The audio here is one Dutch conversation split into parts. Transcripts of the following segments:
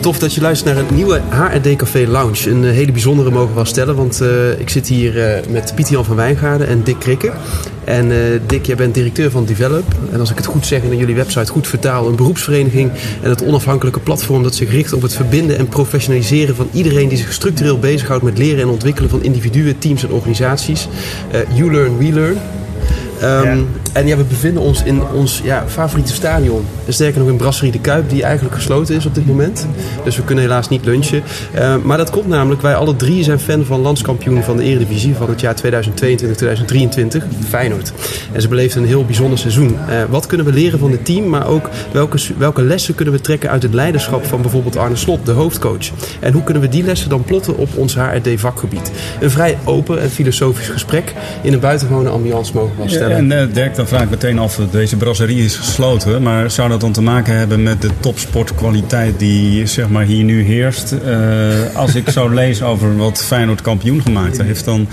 Tof dat je luistert naar een nieuwe HRD Café Lounge. Een eh, hele bijzondere mogen we wel stellen, want uh, ik zit hier uh, met Pieter-Jan van Wijngaarden en Dick Krikke. En Dick, jij bent directeur van Develop. En als ik het goed zeg en jullie website goed vertaal, een beroepsvereniging en het onafhankelijke platform dat zich richt op het verbinden en professionaliseren van iedereen die zich structureel bezighoudt met leren en ontwikkelen van individuen, teams en organisaties. you learn, we learn. Ja. En ja, we bevinden ons in ons ja, favoriete stadion. En sterker nog in Brasserie de Kuip, die eigenlijk gesloten is op dit moment. Dus we kunnen helaas niet lunchen. Uh, maar dat komt namelijk, wij alle drie zijn fan van landskampioen van de Eredivisie van het jaar 2022-2023, Feyenoord. En ze beleefden een heel bijzonder seizoen. Uh, wat kunnen we leren van het team, maar ook welke, welke lessen kunnen we trekken uit het leiderschap van bijvoorbeeld Arne Slot, de hoofdcoach. En hoe kunnen we die lessen dan plotten op ons HRD-vakgebied? Een vrij open en filosofisch gesprek in een buitengewone ambiance mogen we stellen. Ja, en uh, Dirk, dan vraag ik meteen af, deze brasserie is gesloten. Maar zou dat dan te maken hebben met de topsportkwaliteit die zeg maar, hier nu heerst? Uh, als ik zo lees over wat Feyenoord kampioen gemaakt heeft, dan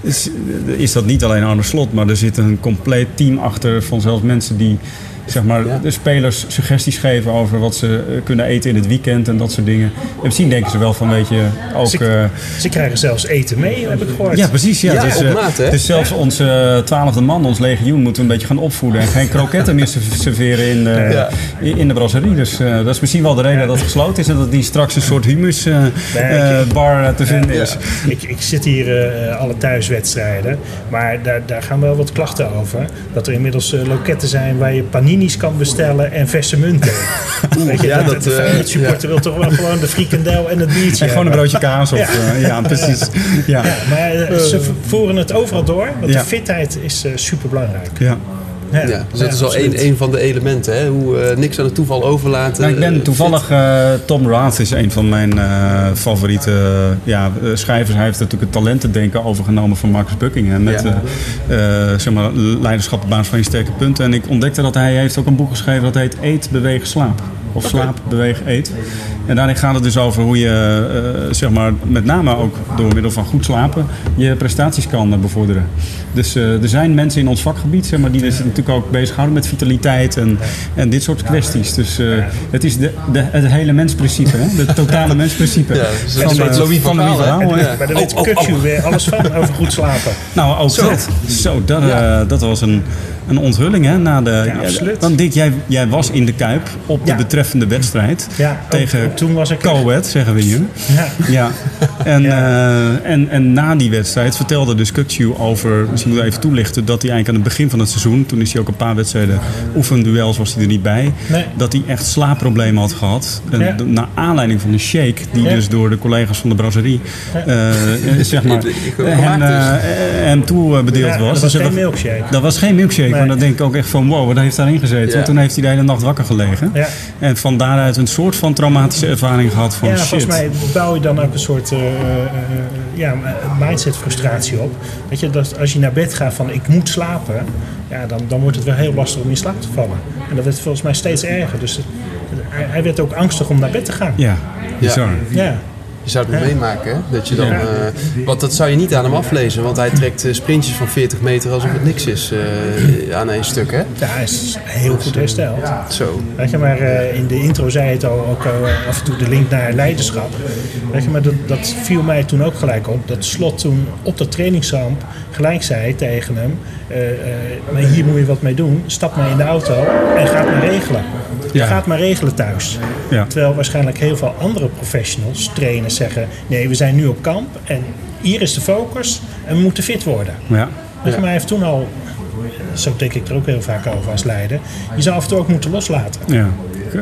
is, is dat niet alleen Arne Slot. Maar er zit een compleet team achter van zelfs mensen die zeg maar, ja. de spelers suggesties geven over wat ze eh, kunnen eten in het weekend en dat soort dingen. En misschien denken ze wel van, weet je, ook... Ze, uh, ze krijgen zelfs eten mee, heb ik gehoord. Ja, precies. Ja. ja dus, op maat, hè? dus zelfs ja. onze twaalfde man, ons legioen, moeten we een beetje gaan opvoeden. En geen kroketten meer serveren in, uh, ja. in de brasserie. Dus uh, dat is misschien wel de reden dat het gesloten is en dat die straks een soort humusbar nee, te vinden is. Ik, ik zit hier alle thuiswedstrijden, maar daar, daar gaan wel wat klachten over. Dat er inmiddels loketten zijn waar je paniek kan bestellen en verse munten. Weet je, ja, dat, de Feyenoord supporter ja. wil toch wel gewoon de frikandel en het biertje En gewoon een broodje kaas. Of, ja. Uh, ja, precies. Ja. ja maar uh, ze voeren het overal door, want de fitheid is uh, super belangrijk. Ja. Ja, ja, dus dat is al een, een van de elementen. Hè? Hoe uh, niks aan het toeval overlaten. Nou, ik ben toevallig... Uh, Tom Rath is een van mijn uh, favoriete ja, schrijvers. Hij heeft natuurlijk het talentendenken overgenomen van Marcus Buckingham. Met ja. zeg maar, leiderschap op basis van je sterke punten. En ik ontdekte dat hij heeft ook een boek geschreven dat heet Eet, Beweeg, Slaap. Of slaap, beweeg, eet. En daarin gaat het dus over hoe je, uh, zeg maar, met name ook door middel van goed slapen, je prestaties kan uh, bevorderen. Dus uh, er zijn mensen in ons vakgebied, zeg maar, die dus natuurlijk ook bezighouden met vitaliteit en, en dit soort kwesties. Dus het is de, de, het hele mensprincipe, hè? het totale mensprincipe. Ja, dus van, van, Louis van, Louis van Gaal. Ja. Maar daar weet oh, oh, oh. weer alles van over goed slapen. Nou, ook Zo. dat. Zo, dat, ja. dat was een een onthulling hè, na de. Ja, absoluut. Want Dick, jij, jij was in de Kuip op de ja. betreffende wedstrijd. Ja, tegen ook, toen was ik Coët, zeggen we hier. Ja. ja. En, uh, en, en na die wedstrijd vertelde dus Kukcu over, misschien moet ik even toelichten, dat hij eigenlijk aan het begin van het seizoen, toen is hij ook een paar wedstrijden oefenduels, was hij er niet bij, nee. dat hij echt slaapproblemen had gehad. En naar aanleiding van de shake, die dus door de collega's van de brasserie, uh, zeg maar, hem, uh, hem toe bedeeld was. Dat was dus geen milkshake. Dat was geen milkshake. Maar dan denk ik ook echt van wow, wat heeft daarin gezeten? Ja. Want toen heeft hij de hele nacht wakker gelegen. Ja. En van daaruit een soort van traumatische ervaring gehad van ja, shit. volgens mij bouw je dan ook een soort uh, uh, ja, mindset frustratie op. Weet je, dat als je naar bed gaat van ik moet slapen, ja, dan, dan wordt het wel heel lastig om in slaap te vallen. En dat werd volgens mij steeds erger. Dus het, hij, hij werd ook angstig om naar bed te gaan. Ja, bizar. ja. Je zou het meemaken, hè? Dat je dan, uh, want dat zou je niet aan hem aflezen, want hij trekt uh, sprintjes van 40 meter alsof het niks is uh, aan één stuk, hè? Ja, hij is heel goed hersteld. Zo. Weet je, maar in de intro zei het al ook af en toe de link naar leiderschap. Weet je, maar dat, dat viel mij toen ook gelijk op. Dat Slot toen op dat trainingskamp gelijk zei tegen hem, maar hier moet je wat mee doen. Stap maar in de auto en ga het maar regelen. Ja. gaat maar regelen thuis. Ja. Terwijl waarschijnlijk heel veel andere professionals, trainers zeggen: nee, we zijn nu op kamp en hier is de focus en we moeten fit worden. Ja. Je, maar heeft toen al, zo denk ik er ook heel vaak over als leider, je zou af en toe ook moeten loslaten. ja.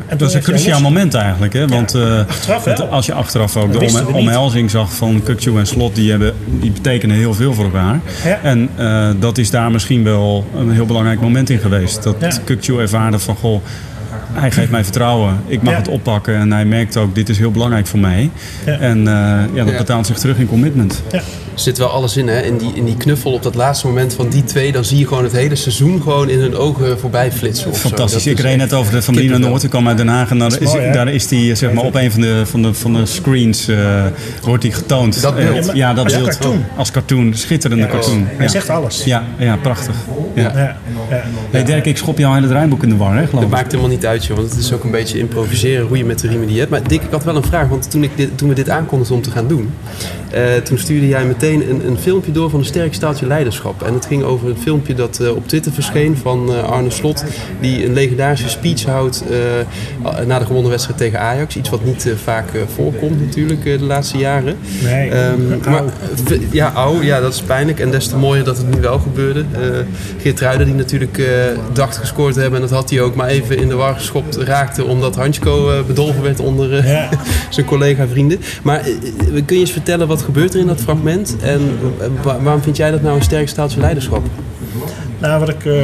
En Dat is een cruciaal los- moment eigenlijk. Hè? Want eh, Achteraf wel. het- als je achteraf ook Dat de om- omhelzing zag van Kukcu en Slot, die, hebben, die betekenen heel veel voor elkaar. Ja. En eh, dat is daar misschien wel een heel belangrijk moment in geweest. Dat Ja. Kukcu ervaarde van, goh, hij geeft mij vertrouwen. Ik mag Ja. het oppakken. En hij merkt ook, dit is heel belangrijk voor mij. Ja. En eh, ja, dat Ja. betaalt zich terug in commitment. Ja. Zit wel alles in, hè? In die, in die knuffel op dat laatste moment van die twee, dan zie je gewoon het hele seizoen gewoon in hun ogen voorbij flitsen. Fantastisch. Ik reed net over de familie naar Noord. Ik kwam uit Den Haag en daar is, mooi, daar is die zeg maar, op een van de, van de, van de screens uh, wordt die getoond. Dat beeld? Uh, ja, dat als beeld. Cartoon. Als cartoon. Schitterende ja, cartoon. Hij zegt alles. Ja, ja prachtig. Ja. Ja. Ja. Hey Dirk, ik schop jou hele draaiboek in de war, hè, geloof Dat maakt helemaal niet uit, joh, want het is ook een beetje improviseren hoe je met de riemen die hebt. Maar Dick, ik had wel een vraag, want toen, ik dit, toen we dit aankondigden om te gaan doen, uh, toen stuurde jij meteen een, een, filmpje door van een sterk staaltje leiderschap. En het ging over een filmpje dat uh, op Twitter verscheen van uh, Arne Slot, die een legendarische speech houdt na de gewonnen wedstrijd tegen Ajax. Iets wat niet vaak voorkomt natuurlijk de laatste jaren. Nee, um, maar, ja, au, ja, dat is pijnlijk. En des te mooier dat het nu wel gebeurde. Geert Ruiden die natuurlijk dacht gescoord te hebben en dat had hij ook maar even in de war geschopt raakte omdat Hansko bedolven werd onder ja. zijn collega-vrienden. Maar kun je eens vertellen wat gebeurt er in dat fragment en waarom vind jij dat nou een sterk staaltje leiderschap? Nou, wat ik uh,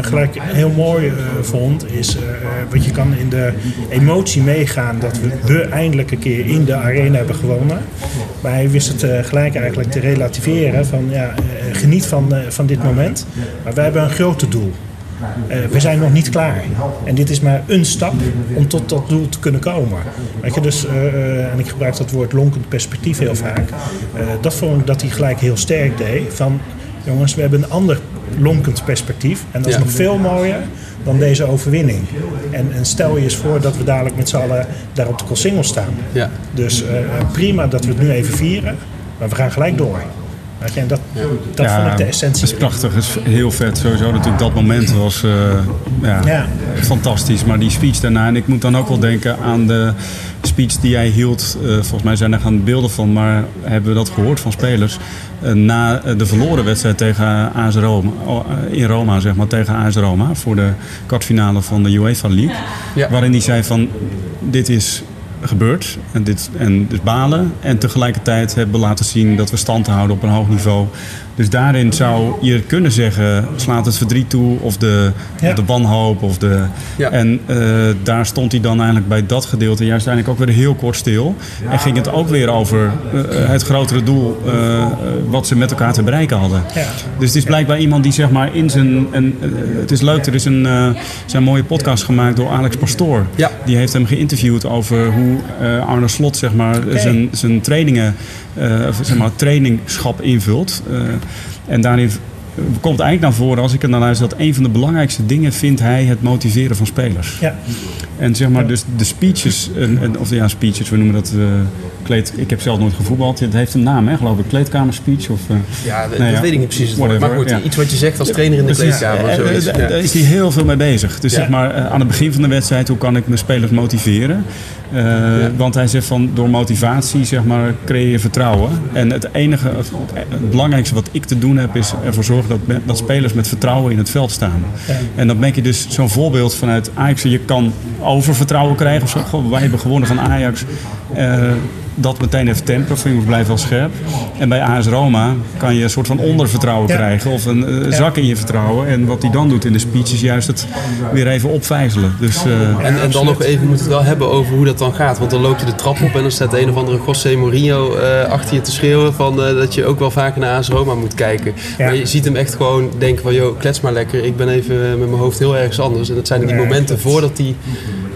gelijk heel mooi uh, vond, is uh, wat je kan in de emotie meegaan dat we, we eindelijk een keer in de arena hebben gewonnen. Maar hij wist het gelijk eigenlijk te relativeren van ja, geniet van, van dit moment. Maar wij hebben een groter doel. Uh, we zijn nog niet klaar. En dit is maar een stap om tot dat doel te kunnen komen. Weet je, dus, uh, en ik gebruik dat woord lonkend perspectief heel vaak. Uh, dat vond ik dat hij gelijk heel sterk deed. Van jongens, we hebben een ander lonkend perspectief. En dat is Ja. nog veel mooier dan deze overwinning. En, en stel je eens voor dat we dadelijk met z'n allen daar op de Koolsingel staan. Ja. Dus prima dat we het nu even vieren, maar we gaan gelijk door. Weet je, en dat, dat vond ik de essentie. Het is prachtig, het is heel vet. Sowieso natuurlijk dat moment was uh, ja, Ja. fantastisch. Maar die speech daarna, en ik moet dan ook wel denken aan de speech die jij hield. Uh, volgens mij zijn er gaan beelden van, maar hebben we dat gehoord van spelers? Uh, na de verloren wedstrijd tegen AS Roma, in Roma, zeg maar, tegen AS Roma. Voor de kwartfinale van de UEFA League. Ja. Waarin hij zei van, dit is gebeurd. En, dit, en dus balen. En tegelijkertijd hebben we laten zien dat we stand houden op een hoog niveau. Dus daarin zou je kunnen zeggen, slaat het verdriet toe of de, Ja. of de wanhoop. Of de, Ja. En eh, daar stond hij dan eigenlijk bij dat gedeelte juist eigenlijk ook weer heel kort stil. En ging het ook weer over eh, het grotere doel eh, wat ze met elkaar te bereiken hadden. Dus het is blijkbaar iemand die zeg maar in zijn... En, het is leuk, er is een, zijn mooie podcast gemaakt door Alex Pastoor. Ja. Die heeft hem geïnterviewd over hoe eh, Arne Slot zeg maar, zijn, zijn trainingen, of, zeg maar, trainingschap invult. Eh, en daarin komt eigenlijk naar voren, als ik er naar luister, dat een van de belangrijkste dingen vindt hij het motiveren van spelers. Ja. En zeg maar, dus de speeches, en, en- of ja, speeches, we noemen dat eh, kleed. Ik heb zelf nooit gevoetbald. Het heeft een naam, hè, geloof ik. Kleedkamerspeech of. eh, Ja, Nee, dat ja. weet ik niet precies het woord. Whatever, Maar goed, ja. iets wat je zegt als trainer in de Precies. kleedkamer. Eh. Daar is hij heel veel mee bezig. Dus Ja. zeg maar, aan het begin van de wedstrijd, hoe kan ik mijn spelers motiveren? Eh, Want hij zegt van, door motivatie zeg maar, creëer je vertrouwen. En het enige, of het belangrijkste wat ik te doen heb, is ervoor zorgen dat, dat spelers met vertrouwen in het veld staan. En dan ben je dus zo'n voorbeeld vanuit Ajax. Je kan oververtrouwen krijgen of zo. Goh, wij hebben gewonnen van Ajax. Eh, dat meteen even temperen, van jongens blijf wel scherp. En bij AS Roma kan je een soort van ondervertrouwen Ja. krijgen of een eh, zak in je vertrouwen. En wat hij dan doet in de speech is juist het weer even opvijzelen. Dus eh, En, en dan nog even moeten we het wel hebben over hoe dat dan gaat. Want dan loop je de trap op en dan staat een of andere José Mourinho eh, achter je te schreeuwen van, eh, dat je ook wel vaker naar AS Roma moet kijken. Ja. Maar je ziet hem echt gewoon denken van, joh, klets maar lekker. Ik ben even met mijn hoofd heel ergens anders. En dat zijn die momenten voordat hij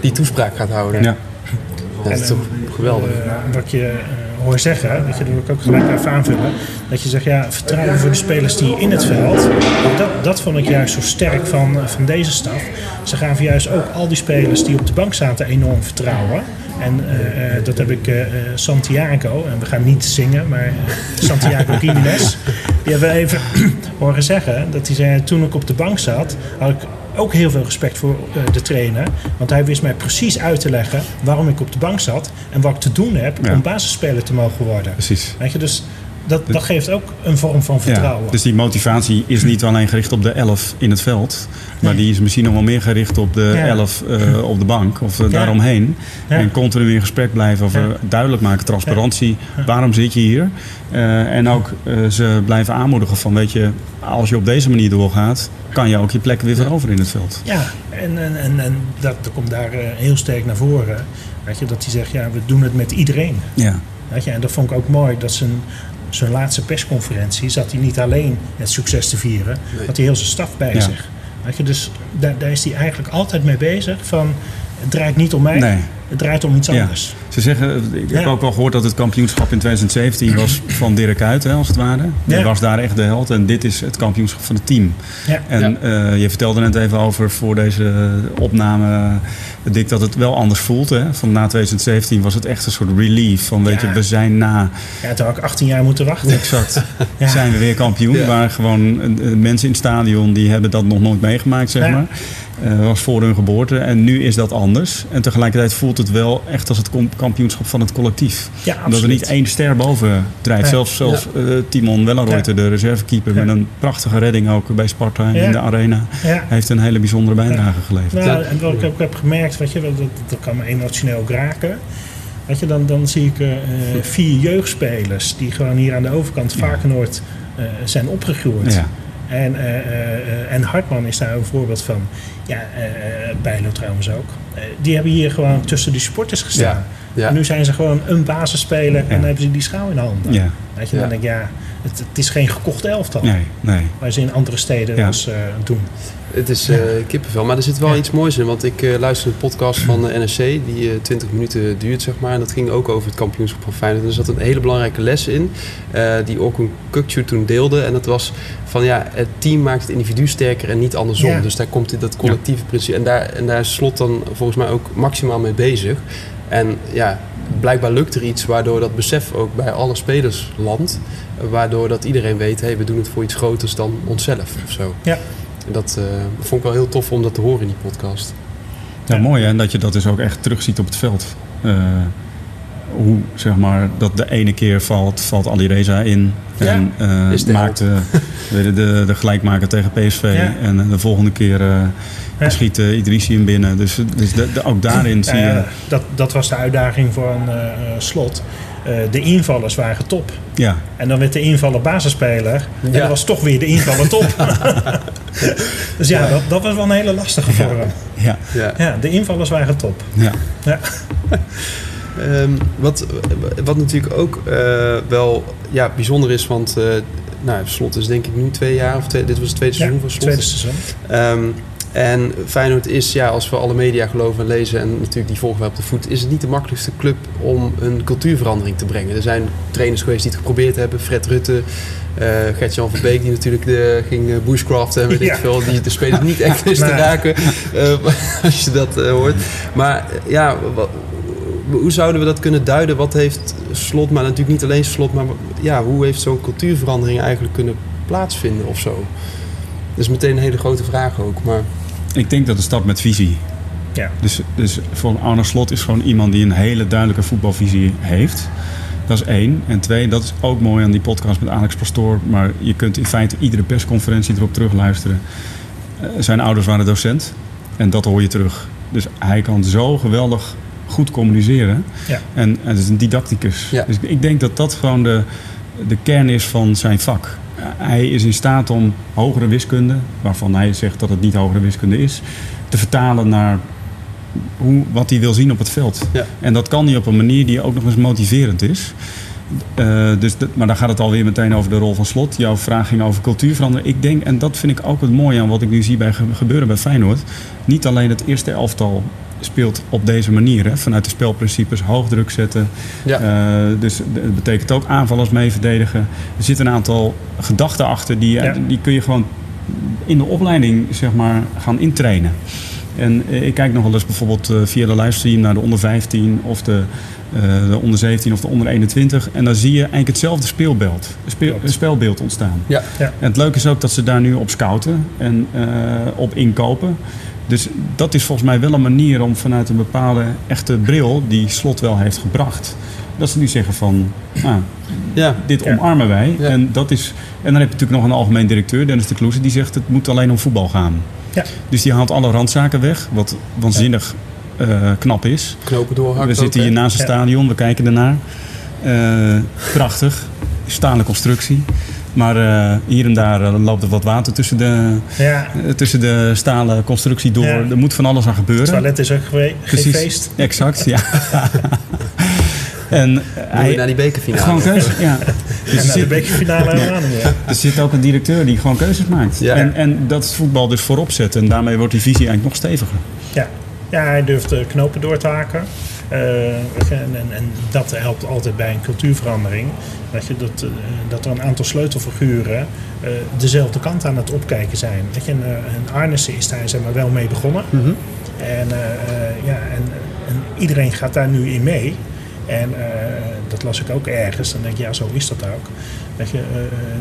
die toespraak gaat houden. ja. Dat is toch geweldig. Eh, wat je eh, hoort zeggen, dat je er ook- gelijk even aanvullen. Dat je zegt, ja, vertrouwen voor de spelers die in het veld. Dat, dat vond ik juist zo sterk van, eh, van deze staf. Ze gaven juist ook al die spelers die op de bank zaten enorm vertrouwen. En eh, eh, dat heb ik eh, eh, Santiago, en we gaan niet zingen, maar eh, Santiago Gimenez. Die hebben we even horen zeggen dat hij zei, toen ik op de bank zat, had ik ook heel veel respect voor eh, de trainer. Want hij wist mij precies uit te leggen waarom ik op de bank zat en wat ik te doen heb Ja. om basisspeler te mogen worden. precies. Weet je, dus dat, dat geeft ook een vorm van vertrouwen. Ja, dus die motivatie is niet alleen gericht op de 11 in het veld. Maar die is misschien nog wel meer gericht op de Ja. 11 eh, op de bank of eh, Ja. daaromheen. En continu in gesprek blijven over Ja. duidelijk maken, transparantie. Waarom zit je hier? Eh, en ook eh, ze blijven aanmoedigen van weet je, als je op deze manier doorgaat, kan je ook je plek weer veroveren in het veld. Ja, en, en, en, en dat, dat komt daar eh, heel sterk naar voren. Weet je, dat hij zegt, ja, we doen het met iedereen. Ja, Weet je, en dat vond ik ook mooi, dat zijn zijn laatste persconferentie zat hij niet alleen het succes te vieren, Nee. had hij heel zijn staf bij Ja. zich. Weet je, dus daar, daar is hij eigenlijk altijd mee bezig van het draait niet om mij, Nee. het draait om iets Ja. anders. Ze zeggen, ik heb ook wel gehoord dat het kampioenschap in 2017 was van Dirk hè, als het ware. Die Ja. was daar echt de held en dit is het kampioenschap van het team. Ja. En eh, je vertelde net even over voor deze opname, Dick, dat het wel anders voelt. Hè? Van na 2017 was het echt een soort relief van, weet Ja. je, we zijn na, Ja, toen had ik 18 jaar moeten wachten. exact, Ja. zijn we weer kampioen. Ja. Waar gewoon eh, mensen in het stadion, die hebben dat nog nooit meegemaakt, zeg Ja. maar. Eh, was voor hun geboorte en nu is dat anders. En tegelijkertijd voelt het wel echt als het kampioenschap van het collectief. Ja, Omdat er niet één ster boven drijft. Ja. Zelfs, zelfs eh, Timon Wellenreuter, de reservekeeper, Ja. met een prachtige redding ook bij Sparta Ja. in de arena. Ja. Heeft een hele bijzondere bijdrage geleverd. Nou, Ja. en wat ik ook heb gemerkt, weet je, dat, dat, dat kan me emotioneel raken. Weet je, dan, dan zie ik eh, eh, vier jeugdspelers die gewoon hier aan de overkant Varkenoord eh zijn opgegroeid. Ja. En, eh, eh, eh, en Hartman is daar een voorbeeld van. Ja, Bijlo trouwens ook. Eh, die hebben hier gewoon tussen die sporters gestaan. Ja. En nu zijn ze gewoon een basisspeler en dan hebben ze die schouw in de handen. Ja. Weet je, dan Ja. denk ik, ja, het, het is geen gekocht elftal. Nee, nee. Waar ze in andere steden Ja. eens eh, doen. Het is eh, kippenvel, maar er zit wel Ja. iets moois in. Want ik eh luisterde een podcast van de NRC die eh 20 minuten duurt, zeg maar. En dat ging ook over het kampioenschap van Feyenoord. En er zat een hele belangrijke les in, eh, die Orkun Kukcu toen deelde. En dat was van ja, het team maakt het individu sterker en niet andersom. Ja. Dus daar komt dit- dat collectieve principe. En daar, en daar is Slot dan volgens mij ook maximaal mee bezig. En ja, blijkbaar lukt er iets waardoor dat besef ook bij alle spelers landt. Waardoor dat iedereen weet, hé, hey, we doen het voor iets groters dan onszelf of zo. Ja. En dat eh, vond ik wel heel tof om dat te horen in die podcast. Ja, mooi hè, en dat je dat dus ook echt terugziet op het veld. Eh, hoe zeg maar dat de ene keer valt, valt Ali Reza in en eh, is de maakt de, de, de, de gelijkmaker tegen PSV. Ja. En de volgende keer eh, Ja. schiet uh, Idrissi hem binnen. Dus, dus de, de- ook daarin zie je. ja, dat, dat was de uitdaging van eh, eh, Slot. Eh, de invallers waren top. Ja, En dan werd de invaller basisspeler. En Ja. was toch weer de invaller top. dus ja, Dat, dat was wel een hele lastige voor hem. ja, Ja. Ja, de invallers waren top. ja. Ehm, wat, wat natuurlijk ook eh, wel ja, bijzonder is, want eh, nou, Slot is denk ik nu twee jaar, of twee, dit was het tweede Ja, seizoen van Slot. tweede seizoen. Ehm, en Feyenoord is, ja, als we alle media geloven en lezen, en natuurlijk die volgen wij op de voet, is het niet de makkelijkste club om een cultuurverandering te brengen. Er zijn trainers geweest die het geprobeerd hebben, Fred Rutte, eh Gert-Jan van Beek, die natuurlijk de, ging bushcraften en weet Ja. ik veel, die de spelers niet echt wist te raken, als je dat hoort. Maar ja, wat, hoe zouden we dat kunnen duiden? Wat heeft Slot, maar natuurlijk niet alleen Slot, maar ja, hoe heeft zo'n cultuurverandering eigenlijk kunnen plaatsvinden of zo? Dat is meteen een hele grote vraag ook, maar... Ik denk dat het start met visie. Ja. Dus, dus voor Arne Slot is gewoon iemand die een hele duidelijke voetbalvisie heeft. Dat is één. En twee, dat is ook mooi aan die podcast met Alex Pastoor. Maar je kunt in feite iedere persconferentie erop terugluisteren. Eh, zijn ouders waren docent. En dat hoor je terug. Dus hij kan zo geweldig goed communiceren. Ja. En, en het is een didacticus. Ja. Dus ik denk dat dat gewoon de, de kern is van zijn vak. Hij is in staat om hogere wiskunde, waarvan hij zegt dat het niet hogere wiskunde is, te vertalen naar hoe, wat hij wil zien op het veld. Ja. En dat kan hij op een manier die ook nog eens motiverend is. Eh, dus dat- maar dan gaat het alweer meteen over de rol van slot. Jouw vraag ging over cultuurverandering. Ik denk, en dat vind ik ook het mooie aan wat ik nu zie bij ge- gebeuren bij Feyenoord. Niet alleen het eerste elftal speelt op deze manier. Hè, vanuit de spelprincipes hoog druk zetten. Ja. Eh, dus dat betekent ook aanvallers mee verdedigen. Er zitten een aantal gedachten achter die, Ja. die kun je gewoon in de opleiding zeg maar, gaan intrainen. En eh, ik kijk nog wel eens bijvoorbeeld eh, via de livestream naar de onder 15 of de, eh, de onder 17 of de onder 21. En dan zie je eigenlijk hetzelfde speelbeeld, speel, Klopt. spelbeeld ontstaan. Ja. Ja. En het leuke is ook dat ze daar nu op scouten en eh, op inkopen. Dus dat is volgens mij wel een manier om vanuit een bepaalde echte bril die Slot wel heeft gebracht. Dat ze nu zeggen van, ah, Ja, dit Ja. omarmen wij. Ja. En, dat is, en dan heb je natuurlijk nog een algemeen directeur, Dennis de Kloeze, die zegt het moet alleen om voetbal gaan. Ja. Dus die haalt alle randzaken weg, wat waanzinnig eh, knap is. knopen doorhakken. we zitten hier naast het Ja. stadion, we kijken ernaar. Eh, prachtig, stalen constructie. Maar eh, hier en daar eh, loopt er wat water tussen de, Ja, eh, tussen de stalen constructie door. Ja. Er moet van alles aan gebeuren. het toilet is ook geen Precies. feest. Exact, ja. en je naar die bekerfinale? gewoon keus, ja. en naar de bekerfinale meer. Er zit ook een directeur die gewoon keuzes maakt. Ja. En, en dat het voetbal dus voorop zet. En daarmee wordt die visie eigenlijk nog steviger. Ja, ja hij durft de knopen door te haken. Eh, en, en, en dat helpt altijd bij een cultuurverandering. Weet je, dat, eh, dat er een aantal sleutelfiguren eh, dezelfde kant aan het opkijken zijn. Weet je, en, eh, en Arnissen is daar zeg maar, wel mee begonnen. En, eh, eh, ja, en, en iedereen gaat daar nu in mee. En dat las ik ook ergens. Dan denk ik, ja, zo is dat ook. Weet je,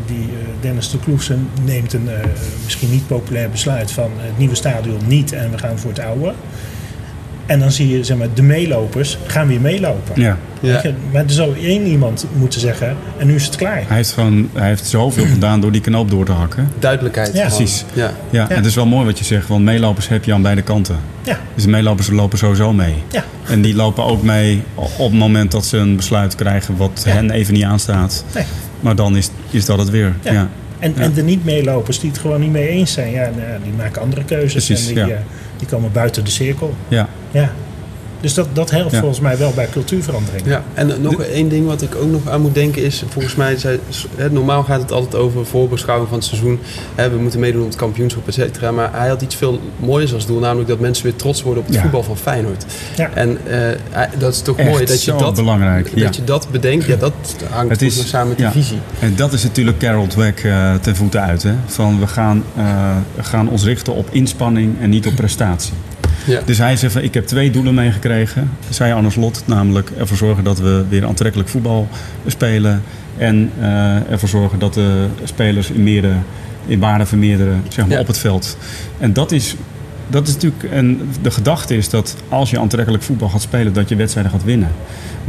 die Dennis de Kloesen neemt een misschien niet populair besluit van het nieuwe stadion niet en we gaan voor het oude. En dan zie je zeg maar, de meelopers gaan weer meelopen. Ja. Ja. Je, maar er zou één iemand moeten zeggen en nu is het klaar. Hij heeft, gewoon, hij heeft zoveel gedaan door die knoop door te hakken. Duidelijkheid. Ja. Precies. Ja. Ja, Ja. en het is wel mooi wat je zegt, want meelopers heb je aan beide kanten. Ja, Dus de meelopers lopen sowieso mee. ja, En die lopen ook mee op het moment dat ze een besluit krijgen wat Ja. hen even niet aanstaat. nee. Maar dan is, is dat het weer. Ja. Ja. En, Ja. en de niet-meelopers die het gewoon niet mee eens zijn, ja, nou ja, die maken andere keuzes Precies, en die, ja. eh, die komen buiten de cirkel. Ja. Ja. Dus dat, dat helpt Ja. volgens mij wel bij cultuurverandering. Ja, en nog één ding wat ik ook nog aan moet denken is, volgens mij, zei, hè, normaal gaat het altijd over voorbeschouwing van het seizoen. Hè, we moeten meedoen op het kampioenschap, et cetera. Maar hij had iets veel moois als doel, namelijk dat mensen weer trots worden op het Ja. voetbal van Feyenoord. Ja. En eh, dat is toch Echt mooi dat je dat, belangrijk. Ja. dat je dat bedenkt. Ja, dat hangt Het is- samen met die visie. En dat is natuurlijk Carol Dweck eh ten voete uit. Hè? Van we gaan, eh, we gaan ons richten op inspanning en niet op prestatie. Ja. Dus hij zegt van ik heb twee doelen meegekregen. Zei Arne Slot, namelijk ervoor zorgen dat we weer aantrekkelijk voetbal spelen. En eh, ervoor zorgen dat de spelers in, meerdere, in waarde vermeerderen zeg maar, Ja. op het veld. En dat is, dat is natuurlijk, en de gedachte is dat als je aantrekkelijk voetbal gaat spelen, dat je wedstrijden gaat winnen.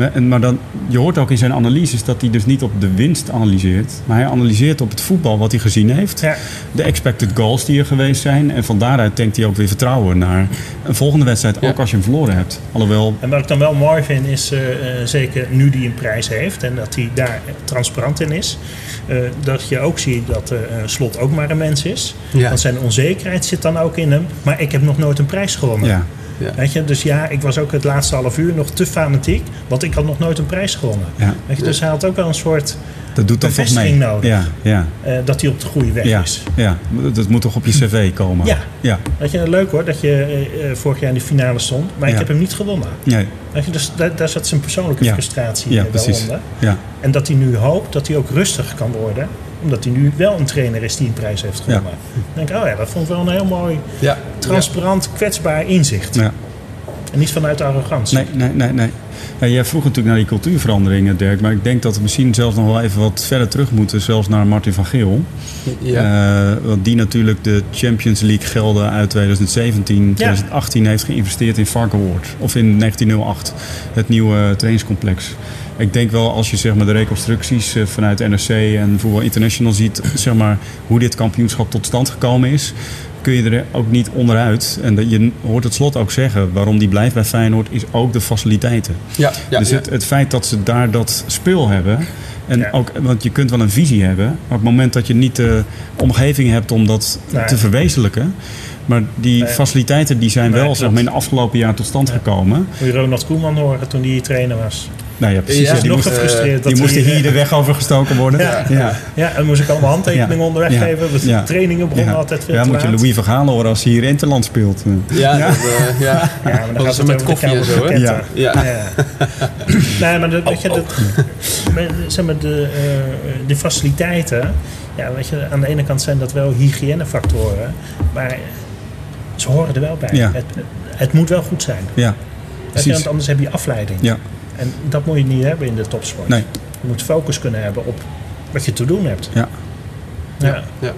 Maar, en- maar dan, je hoort ook in zijn analyses dat hij dus niet op de winst analyseert. Maar hij analyseert op het voetbal wat hij gezien heeft. Ja. De expected goals die er geweest zijn. En van daaruit denkt hij ook weer vertrouwen naar een volgende wedstrijd. Ja. Ook als je hem verloren hebt. Alhoewel, En wat ik dan wel mooi vind is, eh, eh, zeker nu die een prijs heeft en dat hij daar transparant in is, eh, dat je ook ziet dat eh, Slot ook maar een mens is. Ja. Want zijn onzekerheid zit dan ook in hem. Maar ik heb nog nooit een prijs gewonnen. ja, Ja. Weet je, dus ja, ik was ook het laatste half uur nog te fanatiek, want ik had nog nooit een prijs gewonnen. ja, Weet je, dus hij had ook wel een soort dat doet toch toch mee. Nodig. Ja, ja, eh, dat hij op de goede weg ja, is. ja. Dat moet toch op je cv komen. Ja. ja. Weet je, leuk hoor dat je eh, eh, vorig jaar in de finale stond, maar ik heb hem niet gewonnen. Nee, Weet je, dus daar, daar zat zijn persoonlijke frustratie ja, wel precies. onder. Ja, En dat hij nu hoopt dat hij ook rustig kan worden. Omdat hij nu wel een trainer is die een prijs heeft gewonnen. Dan denk ik, oh ja, dat vond ik wel een heel mooi, Ja. transparant, kwetsbaar inzicht. ja. En niet vanuit arrogantie. Nee, nee, nee, nee. Ja, jij vroeg natuurlijk naar die cultuurveranderingen, Dirk. Maar ik denk dat we misschien zelfs nog wel even wat verder terug moeten. Zelfs naar Martin van Geel. Ja. Eh, want die natuurlijk de Champions League gelden uit 2017, 2018 heeft geïnvesteerd in Varkenoord. Of in 1908, het nieuwe trainingscomplex. Ik denk wel als je zeg maar, de reconstructies eh, vanuit NRC en Voetbal International ziet, zeg maar, hoe dit kampioenschap tot stand gekomen is, kun je er ook niet onderuit. En dat je hoort het slot ook zeggen, waarom die blijft bij Feyenoord, is ook de faciliteiten. ja. ja, dus ja. Het, het feit dat ze daar dat speel hebben. En Ja. ook, want je kunt wel een visie hebben. Maar op het moment dat je niet de omgeving hebt om dat Nee. te verwezenlijken. Maar die Nee. faciliteiten die zijn Nee, wel zeg maar, in de afgelopen jaar tot stand gekomen. Moet je Ronald Koeman horen toen hij trainer was. Nou ja, precies. Ja, die nog moest, gefrustreerd. die dat moesten hij, hier de weg over gestoken worden. Ja. ja. Ja, en moest ik allemaal handtekeningen Ja. onderweg Ja. geven. Want Ja. de trainingen begonnen Ja. altijd veel Ja, te moet je. Louis van Gaal horen als hij hier Interland speelt. Ja, Ja. dat, eh, ja. Ja, maar dan gaat het met koffie de en zo, Ja. Ja. nee, maar, dat, weet je, dat, maar, zeg maar de, eh, de faciliteiten, ja, weet je, aan de ene kant zijn dat wel hygiënefactoren, maar ze horen er wel bij. Ja. Het, het moet wel goed zijn. Ja, precies. want anders heb je afleiding. Ja, En dat moet je niet hebben in de topsport. nee, Je moet focus kunnen hebben op wat je te doen hebt. ja. Ja. Ja.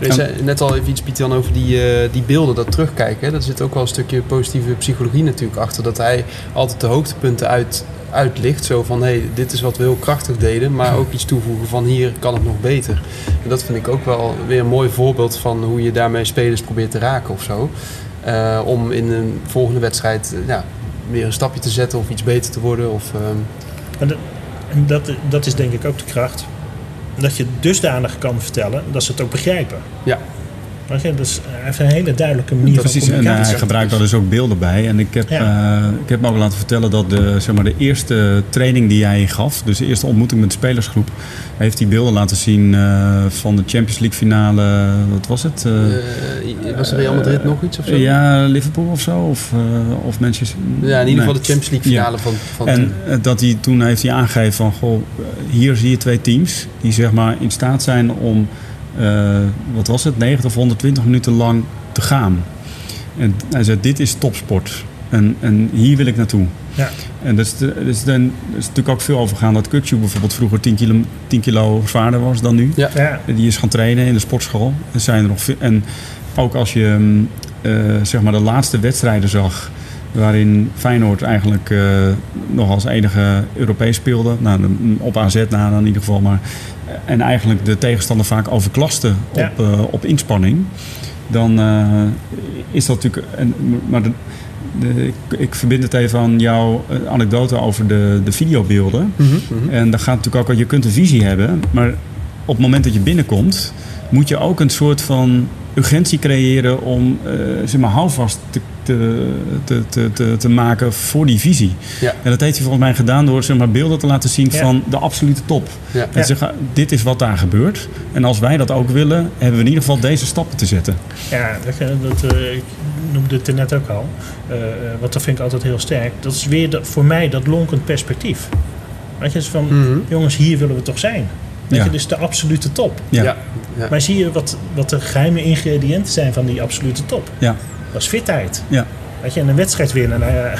Je zei net al even iets, Pieter, over die, eh, die beelden, dat terugkijken. Daar zit ook wel een stukje positieve psychologie natuurlijk achter. Dat hij altijd de hoogtepunten uit, uitlicht. Zo van, hé, hey, dit is wat we heel krachtig deden. Maar ook iets toevoegen van, hier kan het nog beter. En dat vind ik ook wel weer een mooi voorbeeld van hoe je daarmee spelers probeert te raken of zo. Eh, om in een volgende wedstrijd eh, ja, weer een stapje te zetten of iets beter te worden. Of, ehm, En dat, en dat, dat is denk ik ook de kracht. Dat je dusdanig kan vertellen dat ze het ook begrijpen. ja, Weet je, dus hij heeft een hele duidelijke manier van precies, en eh, communicatie. hij gebruikt daar dus ook beelden bij. En ik heb, Ja. eh, ik heb me ook laten vertellen dat de, zeg maar, de eerste training die hij gaf, dus de eerste ontmoeting met de spelersgroep, heeft hij beelden laten zien eh, van de Champions League finale. Wat was het? Eh, Eh, was er Real Madrid nog iets of zo? ja, Liverpool of zo? Of, eh, of Manchester? Ja, in ieder Nee. geval de Champions League finale van, van En toen. eh, dat hij toen heeft hij aangegeven van, goh, eh, hier zie je twee teams die zeg maar in staat zijn om, eh, wat was het, 90 of 120 minuten lang te gaan. En hij zei, dit is topsport. En, en hier wil ik naartoe. Ja. En dat is, de, dat is, dan- er is natuurlijk ook veel over gegaan dat Kukju bijvoorbeeld vroeger 10 kilo, 10 kilo zwaarder was dan nu. Ja. Ja, Die is gaan trainen in de sportschool. Er zijn er nog veel, en ook als je mm, eh, zeg maar de laatste wedstrijden zag, waarin Feyenoord eigenlijk eh, nog als enige Europees speelde, nou, op AZ na dan in ieder geval, maar en eigenlijk de tegenstander vaak overklaste op, Ja. eh, op inspanning, dan eh, is dat natuurlijk. En, maar de, de- ik, ik verbind het even aan jouw eh, anekdote over de, de videobeelden. Mhm, mhm. En dan gaat natuurlijk ook, je kunt een visie hebben, maar op het moment dat je binnenkomt, moet je ook een soort van urgentie creëren om eh, zeg maar, houvast te, te, te, te, te, te maken voor die visie. Ja. En dat heeft hij volgens mij gedaan door zeg maar, beelden te laten zien Ja. van de absolute top. Ja. En zeggen, dit is wat daar gebeurt. En als wij dat ook willen, hebben we in ieder geval deze stappen te zetten. ja dat, dat, eh, ik noemde het er net ook al. Eh, eh, wat dat vind ik altijd heel sterk. Dat is weer dat, voor mij dat lonkend perspectief. Weet je, van, Mhm. jongens, hier willen we toch zijn. Weet Ja. je, dus de absolute top. Ja. Ja. Ja. Maar zie je wat, wat de geheime ingrediënten zijn van die absolute top? Ja. Dat is fitheid. Ja. Weet je, en een wedstrijd winnen, nou ja,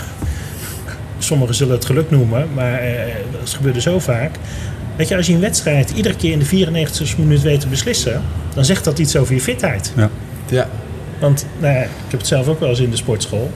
sommigen zullen het geluk noemen, maar eh, dat gebeurde zo vaak. Weet je, als je een wedstrijd iedere keer in de 94 minuut weet te beslissen, dan zegt dat iets over je fitheid. Ja. Want nou ja, ik heb het zelf ook wel eens in de sportschool.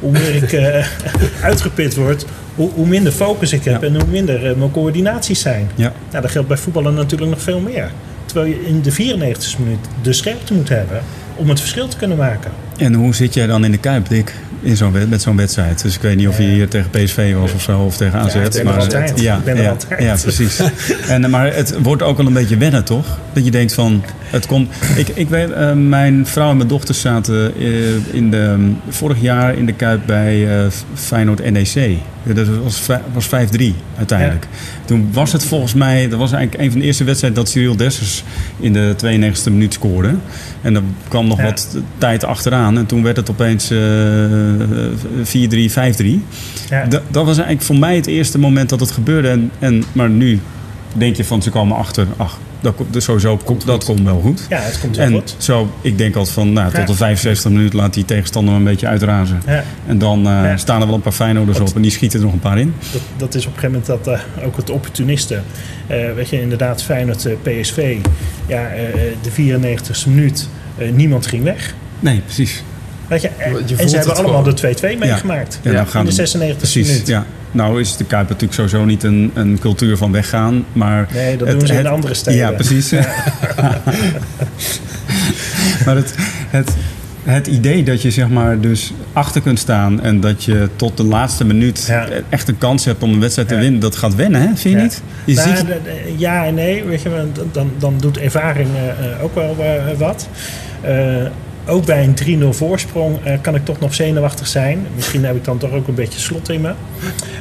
Hoe meer ik eh, uitgeput word, hoe, hoe minder focus ik heb Ja. en hoe minder eh, mijn coördinaties zijn. Ja. Nou, dat geldt bij voetballen natuurlijk nog veel meer. Terwijl je in de 94 minuut de scherpte moet hebben om het verschil te kunnen maken. En hoe zit jij dan in de Kuip, Dick, in zo'n, met zo'n wedstrijd? Dus ik weet niet of je Ja. hier tegen PSV was of zo, of tegen AZ. ik er maar, altijd. Ja, Ik ben ja, altijd. Ja, precies. en, eh, maar het wordt ook wel een beetje wennen, toch? Dat je denkt van, het komt... Ik, ik weet, eh, mijn vrouw en mijn dochter zaten eh, in de, vorig jaar in de Kuip bij eh, Feyenoord NEC. Dat was, was 5-3 uiteindelijk. Toen was het volgens mij, dat was eigenlijk een van de eerste wedstrijden dat Cyril Dessers in de 92e minuut scoorde. En er kwam nog Ja. wat tijd achteraan. En toen werd het opeens eh 4-3, 5-3. Ja. Dat, dat was eigenlijk voor mij het eerste moment dat het gebeurde. En, en, maar nu denk je van ze komen achter. Ach, dat, komt- dus sowieso komt, dat komt wel goed. Ja, het komt wel En goed. zo, ik denk altijd van, nou, tot Ja. de 75 minuten laat die tegenstander een beetje uitrazen. Ja, En dan eh, staan er wel een paar Feyenoorders op en die schieten er nog een paar in. dat, dat is op een gegeven moment dat, eh, ook het opportunisten. Eh, weet je, inderdaad, Feyenoord PSV. Ja, de 94e minuut. niemand ging weg. Nee, precies. Weet je, en, Je en voelt ze hebben allemaal gewoon. de 2-2 meegemaakt. Ja, in de we- 96e Precies, minuut. ja. Nou is de Kuip natuurlijk sowieso niet een, een cultuur van weggaan, maar... Nee, dat het- doen ze in andere steden. Ja, precies. maar het, het, het idee dat je zeg maar dus achter kunt staan en dat je tot de laatste minuut Ja. echt een kans hebt om een wedstrijd te Ja. winnen, dat gaat wennen, hè? Vind je Ja. niet? Je Nou, ziet, ja en nee, weet je, dan- dan, doet ervaring eh, eh, ook wel eh, wat. Ook bij een 3-0 voorsprong eh, kan ik toch nog zenuwachtig zijn. Misschien heb ik dan toch ook een beetje slot in me.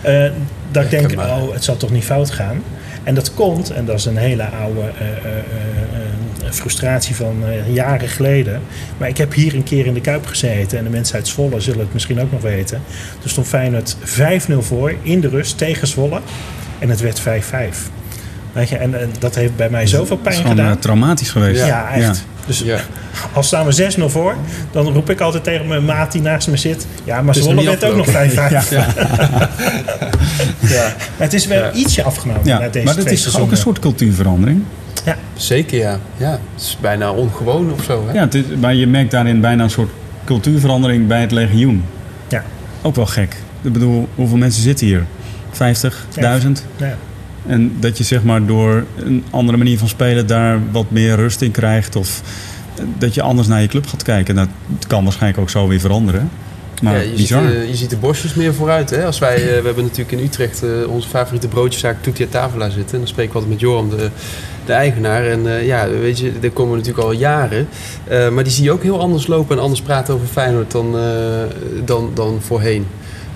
Eh, dat ik denk, oh, het zal toch niet fout gaan. En dat komt, en dat is een hele oude eh, frustratie van jaren geleden. Maar ik heb hier een keer in de Kuip gezeten. En de mensen uit Zwolle zullen het misschien ook nog weten. Toen stond Feyenoord 5-0 voor in de rust tegen Zwolle. En het werd 5-5. Weet je, en, en dat heeft bij mij zoveel pijn is gewoon gedaan. traumatisch geweest. ja, echt. Dus Ja. al staan we 6-0 voor, dan roep ik altijd tegen mijn maat die naast me zit. Ja, maar Het Zwolle nog niet werd ook nog 5-5. Ja. Ja. Maar het is wel Ja. ietsje afgenomen Ja, na deze maar dat twee is toch ook een soort cultuurverandering. Zeker, ja. ja. Het is bijna ongewoon of zo. Hè? Ja, het is, maar je merkt daarin bijna een soort cultuurverandering bij het legioen. Ja. Ook wel gek. Ik bedoel, hoeveel mensen zitten hier? 50, Ja. 1000? Ja. En dat je zeg maar door een andere manier van spelen daar wat meer rust in krijgt. Of dat je anders naar je club gaat kijken. Dat kan waarschijnlijk ook zo weer veranderen. Maar Ja, je, ziet, bizar. eh, je ziet de bosjes meer vooruit. Hè? Als wij, eh, we hebben natuurlijk in Utrecht eh, onze favoriete broodjeszaak Tutia Tavola zitten. En dan spreek ik altijd met Joram, de de eigenaar. En ja, weet je, daar komen we natuurlijk al jaren. Maar die zie je ook heel anders lopen en anders praten over Feyenoord dan, dan, dan voorheen.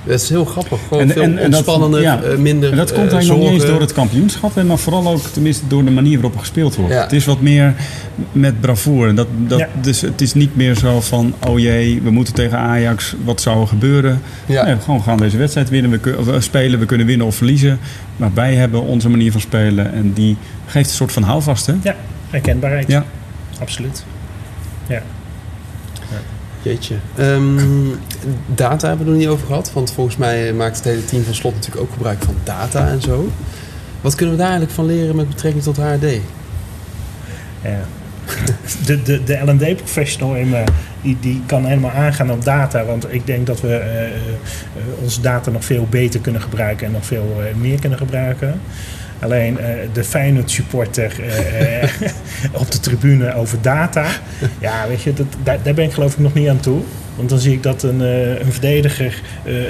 Dat is heel grappig. Gewoon en, veel en, en ontspannender, ja, minder En dat komt eigenlijk niet eens door het kampioenschap, maar vooral ook tenminste door de manier waarop er gespeeld wordt. Ja. Het is wat meer met bravoure. Dat, dat, ja. Dus het is niet meer zo van, oh jee, we moeten tegen Ajax, wat zou er gebeuren? Ja. Nee, gewoon gaan deze wedstrijd winnen, we, we spelen, we kunnen winnen of verliezen. Maar wij hebben onze manier van spelen en die geeft een soort van houvast. Hè? Ja, herkenbaarheid. Ja. Absoluut. Ja. Jeetje. Um, data hebben we er niet over gehad. Want volgens mij maakt het hele team van Slot natuurlijk ook gebruik van data en zo. Wat kunnen we daar eigenlijk van leren met betrekking tot HRD? Ja. De, de, de L&D-professional in me, die, die kan helemaal aangaan op data. Want ik denk dat we uh, onze data nog veel beter kunnen gebruiken en nog veel meer kunnen gebruiken. Alleen uh, de Feyenoord supporter uh, op de tribune over data. Ja, weet je, dat, daar, ben ik geloof ik nog niet aan toe. Want dan zie ik dat een, uh, een verdediger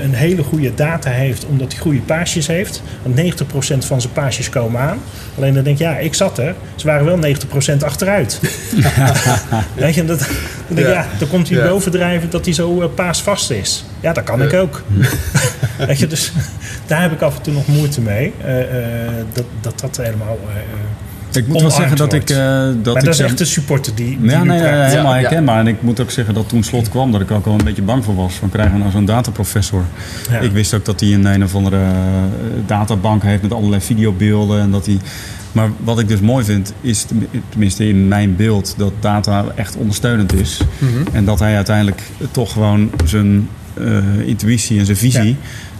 een hele goede data heeft omdat hij goede paasjes heeft. Want 90% van zijn paasjes komen aan. Alleen dan denk ik, ja, ik zat er. Ze waren wel 90% achteruit. weet je, dat, dan, denk, ja. ja. dan komt hij ja. bovendrijven dat hij zo paasvast is. Ja, dat kan ik ook. weet je, dus daar heb ik af en toe nog moeite mee. Uh, uh, dat, dat dat helemaal. Ik moet wel zeggen dat ik. Uh, dat maar ik dat is echt de supporter die. die ja, nee, nee, helemaal ja, herkenbaar. En ik moet ook zeggen dat toen slot kwam, dat ik ook al een beetje bang voor was. Van krijgen we nou zo'n dataprofessor? Ja. Ik wist ook dat hij een een of andere databank heeft met allerlei videobeelden. En dat hij. Maar wat ik dus mooi vind, is tenminste in mijn beeld, dat data echt ondersteunend is. Mm -hmm. En dat hij uiteindelijk toch gewoon zijn uh, intuïtie en zijn visie.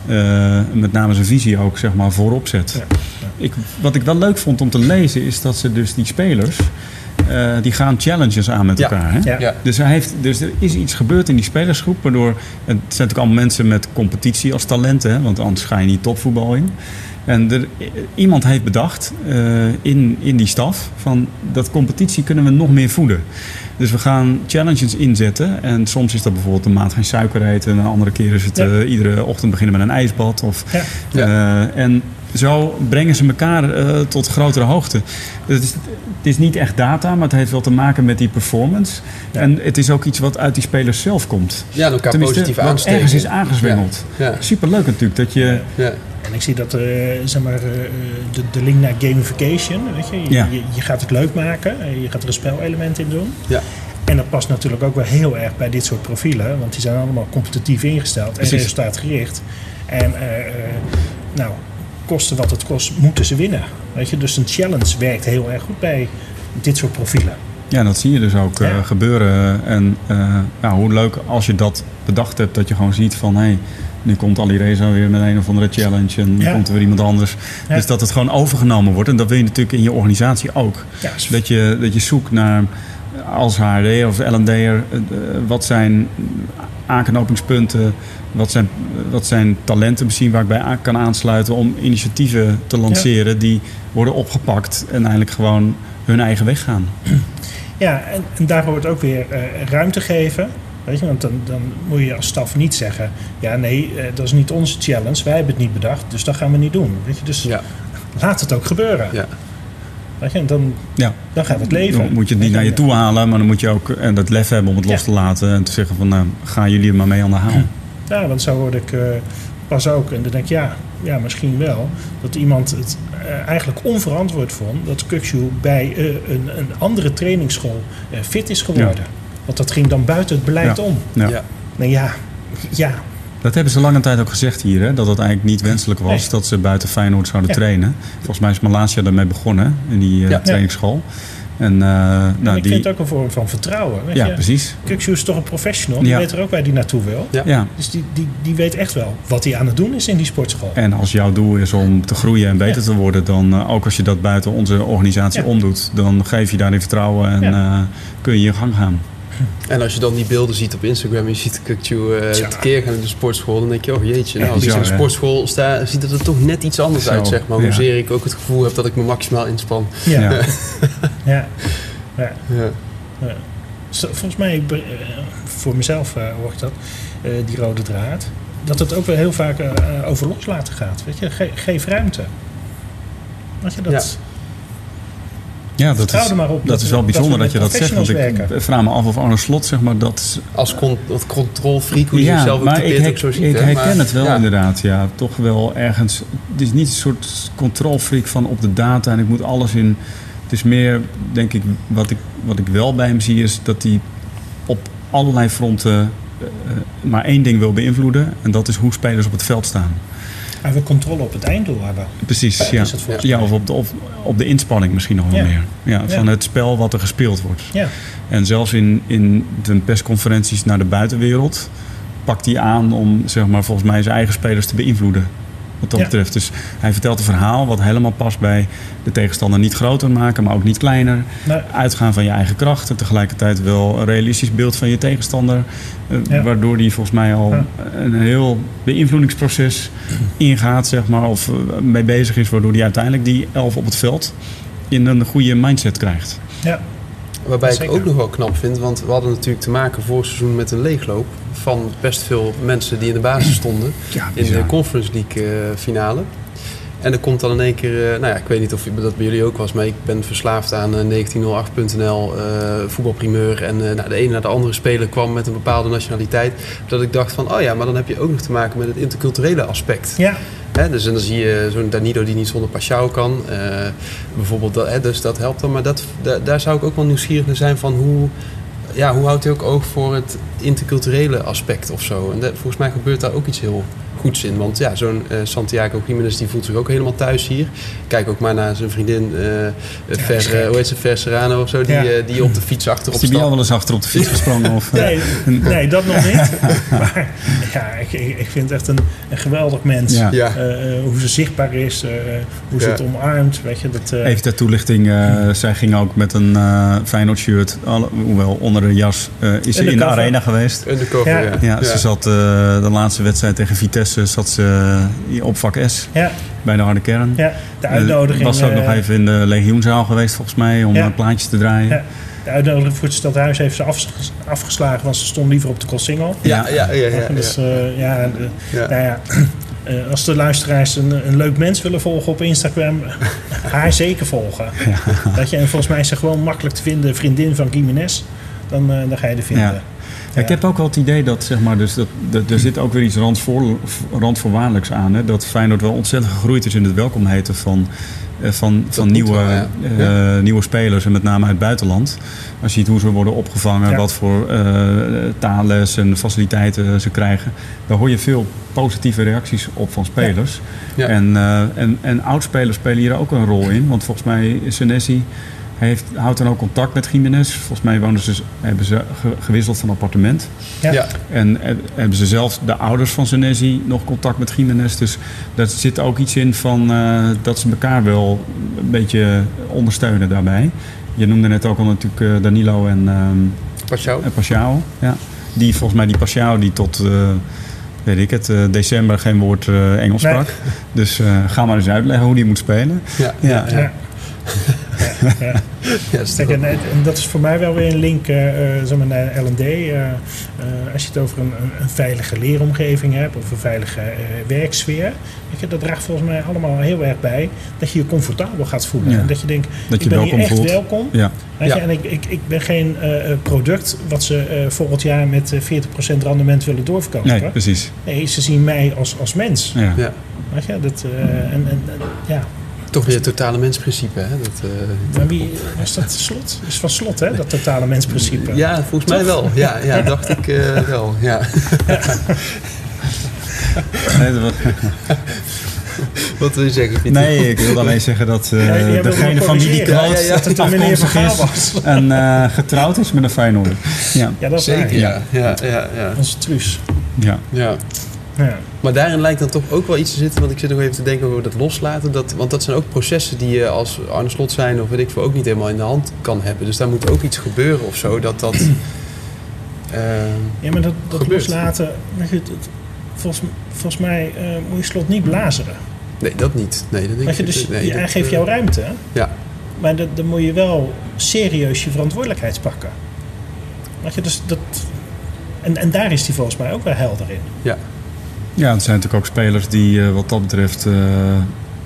Uh, met name zijn visie ook zeg maar, voorop zet. Ja. Ik, wat ik wel leuk vond om te lezen is dat ze dus die spelers. Uh, die gaan challenges aan met ja. elkaar. Hè? Ja. Dus, hij heeft, dus er is iets gebeurd in die spelersgroep. Waardoor. Het zijn natuurlijk allemaal mensen met competitie als talenten. Hè? Want anders ga je niet topvoetbal in. En er, iemand heeft bedacht uh, in, in die staf. van dat competitie kunnen we nog meer voeden. Dus we gaan challenges inzetten. En soms is dat bijvoorbeeld een maand geen suiker eten. En een andere keer is het ja. uh, iedere ochtend beginnen met een ijsbad. Of, ja. Ja. Uh, en zo brengen ze elkaar uh, tot grotere hoogte. Het is, het is niet echt data, maar het heeft wel te maken met die performance. En het is ook iets wat uit die spelers zelf komt. Ja, elkaar Tenminste, positief aansteken. ergens is aangezwengeld. Superleuk natuurlijk dat je... En ik zie dat uh, zeg maar, uh, de, de, link naar gamification. Weet je? Je, ja. je, je, gaat het leuk maken. Je gaat er een spelelement in doen. Ja. En dat past natuurlijk ook wel heel erg bij dit soort profielen. Want die zijn allemaal competitief ingesteld en resultaatgericht. En uh, nou, kosten wat het kost, moeten ze winnen. Weet je? Dus een challenge werkt heel erg goed bij dit soort profielen. Ja, dat zie je dus ook ja. gebeuren. En nou, hoe leuk als je dat bedacht hebt, dat je gewoon ziet van... Hey, nu komt Ali Reza weer met een of andere challenge en nu ja. komt er weer iemand anders. Ja. Dus dat het gewoon overgenomen wordt. En dat wil je natuurlijk in je organisatie ook. Dat, je, dat je zoekt naar als HRD of L&D'er, wat zijn aanknopingspunten, wat zijn, wat zijn talenten misschien waar ik bij kan aansluiten om initiatieven te lanceren die worden opgepakt en eigenlijk gewoon hun eigen weg gaan. Ja, en, en daar hoort ook weer uh, ruimte geven. Weet je, want dan, dan moet je als staf niet zeggen: ja, nee, uh, dat is niet onze challenge, wij hebben het niet bedacht, dus dat gaan we niet doen. Weet je, dus ja. laat het ook gebeuren. Ja. Weet je, en dan, ja. dan gaat het leven. Dan moet je het niet naar je toe halen, maar dan moet je ook en dat lef hebben om het los te laten en te zeggen: van nou, gaan jullie er maar mee aan de haal. Ja, want zo hoorde ik uh, pas ook. En dan denk ik: ja, ja, misschien wel. Dat iemand het uh, eigenlijk onverantwoord vond dat Kukshu bij uh, een, een andere trainingsschool fit is geworden. Ja. Want dat ging dan buiten het beleid ja. om. Ja. Nou ja, ja. Dat hebben ze lange tijd ook gezegd hier, hè? dat het eigenlijk niet wenselijk was nee. dat ze buiten Feyenoord zouden ja. trainen. Volgens mij is Malaysia daarmee begonnen, in die uh, ja. trainingsschool. En, uh, nou, en ik die... vind het ook een vorm van vertrouwen. Weet ja, je? precies. Kukshu is toch een professional, die weet er ook waar hij naartoe wil. Ja. Dus die, die, die weet echt wel wat hij aan het doen is in die sportschool. En als jouw doel is om te groeien en beter te worden, dan uh, ook als je dat buiten onze organisatie omdoet, dan geef je daarin vertrouwen en uh, kun je je gang gaan. En als je dan die beelden ziet op Instagram en je ziet Kukju uh, tekeer gaan in de sportschool, dan denk je, oh jeetje, nou, als ik in de sportschool sta, ziet het er toch net iets anders Zo, uit, zeg maar. Hoezeer ik ook het gevoel heb dat ik me maximaal inspan. Ja. ja. ja. ja. ja. Volgens mij, voor mezelf uh, hoor ik dat, uh, die rode draad, dat het ook wel heel vaak uh, over loslaten gaat. Weet je, Ge geef ruimte. Weet je, dat... Ja, dat Vertrouw is, er maar op dat is wel bijzonder we dat, je dat zegt. Want ik vraag me af of Arne Slot, zeg maar, dat Als con controlfreak, hoe je ja, ook maar ik, ook zo ziet. ik herken Maar, het wel ja. inderdaad. Ja, toch wel ergens. Het is niet een soort controlfreak van op de data en ik moet alles in. Het is meer, denk ik, wat ik, wat ik wel bij hem zie, is dat hij op allerlei fronten eh, eh, maar één ding wil beïnvloeden. En dat is hoe spelers op het veld staan. Hij wil controle op het einddoel hebben. Precies, Ja, ja. of op de, of op de inspanning misschien nog wel Ja. meer. Ja, van Ja. het spel wat er gespeeld wordt. Ja, En zelfs in, in de persconferenties naar de buitenwereld pakt hij aan om zeg maar, volgens mij zijn eigen spelers te beïnvloeden. Wat dat Ja. betreft. Dus hij vertelt een verhaal wat helemaal past bij de tegenstander niet groter maken, maar ook niet kleiner. Uitgaan van je eigen kracht en tegelijkertijd wel een realistisch beeld van je tegenstander. eh, Ja. Waardoor hij volgens mij al Ja. een heel beïnvloedingsproces ingaat, zeg maar, of eh, mee bezig is, waardoor hij uiteindelijk die elf op het veld in een goede mindset krijgt. ja, Waarbij ik ook nog wel knap vind, want we hadden natuurlijk te maken vorig seizoen met een leegloop van best veel mensen die in de basis stonden Ja, in de Conference League eh, finale. En er komt dan in één keer, eh, nou ja, ik weet niet of dat bij jullie ook was, maar ik ben verslaafd aan eh, 1908.nl, eh voetbalprimeur. En nou, de ene naar de andere speler kwam met een bepaalde nationaliteit. Dat ik dacht van, oh ja, maar dan heb je ook nog te maken met het interculturele aspect. ja, Hè, dus en dan zie je zo'n Danilo die niet zonder Pashao kan. bijvoorbeeld, dat, hè, dus dat helpt dan. Maar dat, da- daar zou ik ook wel nieuwsgierig naar zijn van hoe, ja, hoe houdt hij ook oog voor het interculturele aspect of zo. En volgens mij gebeurt daar ook iets heel goeds in. Want ja, zo'n eh, Santiago Jiménez die voelt zich ook helemaal thuis hier. Kijk ook maar naar zijn vriendin is gek. eh, hoe heet ze, Fer Serrano of zo. Die, Ja. eh, die op de fiets achterop Is die bij jou stapt. wel eens achter op de fiets gesprongen? Of, nee, nee, dat nog niet. Maar ja, ik, ik vind het echt een, een geweldig mens. Ja. Ja. Eh, eh, hoe ze zichtbaar is, eh, hoe ze Ja. het omarmt, weet je. Dat, eh, Even ter toelichting, eh, zij ging ook met een Feyenoord shirt, alle- hoewel onder de jas, eh, is ze in de arena geweest. Undercover, Ja. ja. Ja, ze zat eh, de laatste wedstrijd tegen Vitesse zat ze eh, op vak S ja, bij de harde kern. ja, de Eh, uitnodiging. was ook eh, nog even in de legioenzaal geweest volgens mij om Ja. eh, plaatjes te draaien. Ja. De uitnodiging voor het stadhuis heeft ze afges- afgeslagen, want ze stond liever op de Koolsingel. Ja, ja, ja, ja, ja. Dus eh, ja, de- Ja. nou ja. eh, als de luisteraars een, een leuk mens willen volgen op Instagram, haar zeker volgen. Dat je, en volgens mij is ze gewoon makkelijk te vinden, vriendin van Gimenez. Dan, eh, dan ga je er vinden. Ja. Ja, ik heb ook wel het idee dat, zeg maar, dus dat, dat, er zit ook weer iets randvoor, randvoorwaardelijks aan. Hè? Dat Feyenoord wel ontzettend gegroeid is in het welkom heten van, eh, van, van nieuwe, wel, ja. eh, nieuwe spelers. En met name uit het buitenland. Als je ziet hoe ze worden opgevangen, Ja. wat voor eh taalles en faciliteiten ze krijgen. Daar hoor je veel positieve reacties op van spelers. Ja. En, eh, en, en oudspelers spelen hier ook een rol in. Want volgens mij is Senesi heeft, houdt dan ook contact met Jiménez. Volgens mij wonen ze, hebben ze ge- gewisseld van appartement. Ja. Ja. En heb- hebben ze zelf, de ouders van Senesi, nog contact met Jiménez. Dus daar zit ook iets in van eh, dat ze elkaar wel een beetje ondersteunen daarbij. Je noemde net ook al natuurlijk eh, Danilo en, ehm Pashao. en Pashao. Ja. Die volgens mij, die Pashao die tot, eh, weet ik het, eh, december geen woord eh, Engels Nee. sprak. Dus eh, ga maar eens uitleggen hoe die moet spelen. Ja. Ja, Ja. Ja. Ja. Kijk, en, en dat is voor mij wel weer een link eh, eh, zeg maar naar L&D. eh, eh, als je het over een, een, veilige leeromgeving hebt of een veilige eh, werksfeer. Weet dat draagt volgens mij allemaal heel erg bij dat je je comfortabel gaat voelen. Ja. En dat je denkt, Dat ik je ben welkom hier echt voelt. welkom. Ja. Weet Ja. je, en ik, ik, ik ben geen product wat ze eh, volgend jaar met eh, 40% rendement willen doorverkopen. Nee, precies. Nee, ze zien mij als, als mens. Ja. Ja. Weet je, dat, eh, en, en, en- ja. Toch weer het totale mensprincipe. Hè? Dat, eh, Maar wie is dat slot? is van slot, hè? Dat totale mensprincipe. ja, volgens mij wel. Ja, ja dacht ik eh, wel. Ja. Nee, dat was- Wat wil je zeggen, Pieter? Nee, ik wilde alleen zeggen dat eh, degene van wie die quote Ja, ja, afkomstig is was. en eh, getrouwd is met een Feyenoord. Ja, Ja, dat is Zeker. Ja, ja, ja. Onze truus. ja. ja. Ja. Maar daarin lijkt dan toch ook wel iets te zitten, want ik zit nog even te denken over dat loslaten. Dat, want dat zijn ook processen die je als Arne Slot zijn of weet ik veel ook niet helemaal in de hand kan hebben. Dus daar moet ook iets gebeuren of zo, dat dat... eh, ja, maar dat, dat Gebeurt. loslaten... het- volgens, volgens mij eh, moet je slot niet blazeren. nee, dat niet. Nee, dat denk je, dus nee, hij geeft eh, jou ruimte. Ja, Maar dat, dan moet je wel serieus je verantwoordelijkheid pakken. Je, dus dat... En, en daar is hij volgens mij ook wel helder in. ja. Ja, het zijn natuurlijk ook spelers die eh, wat dat betreft eh,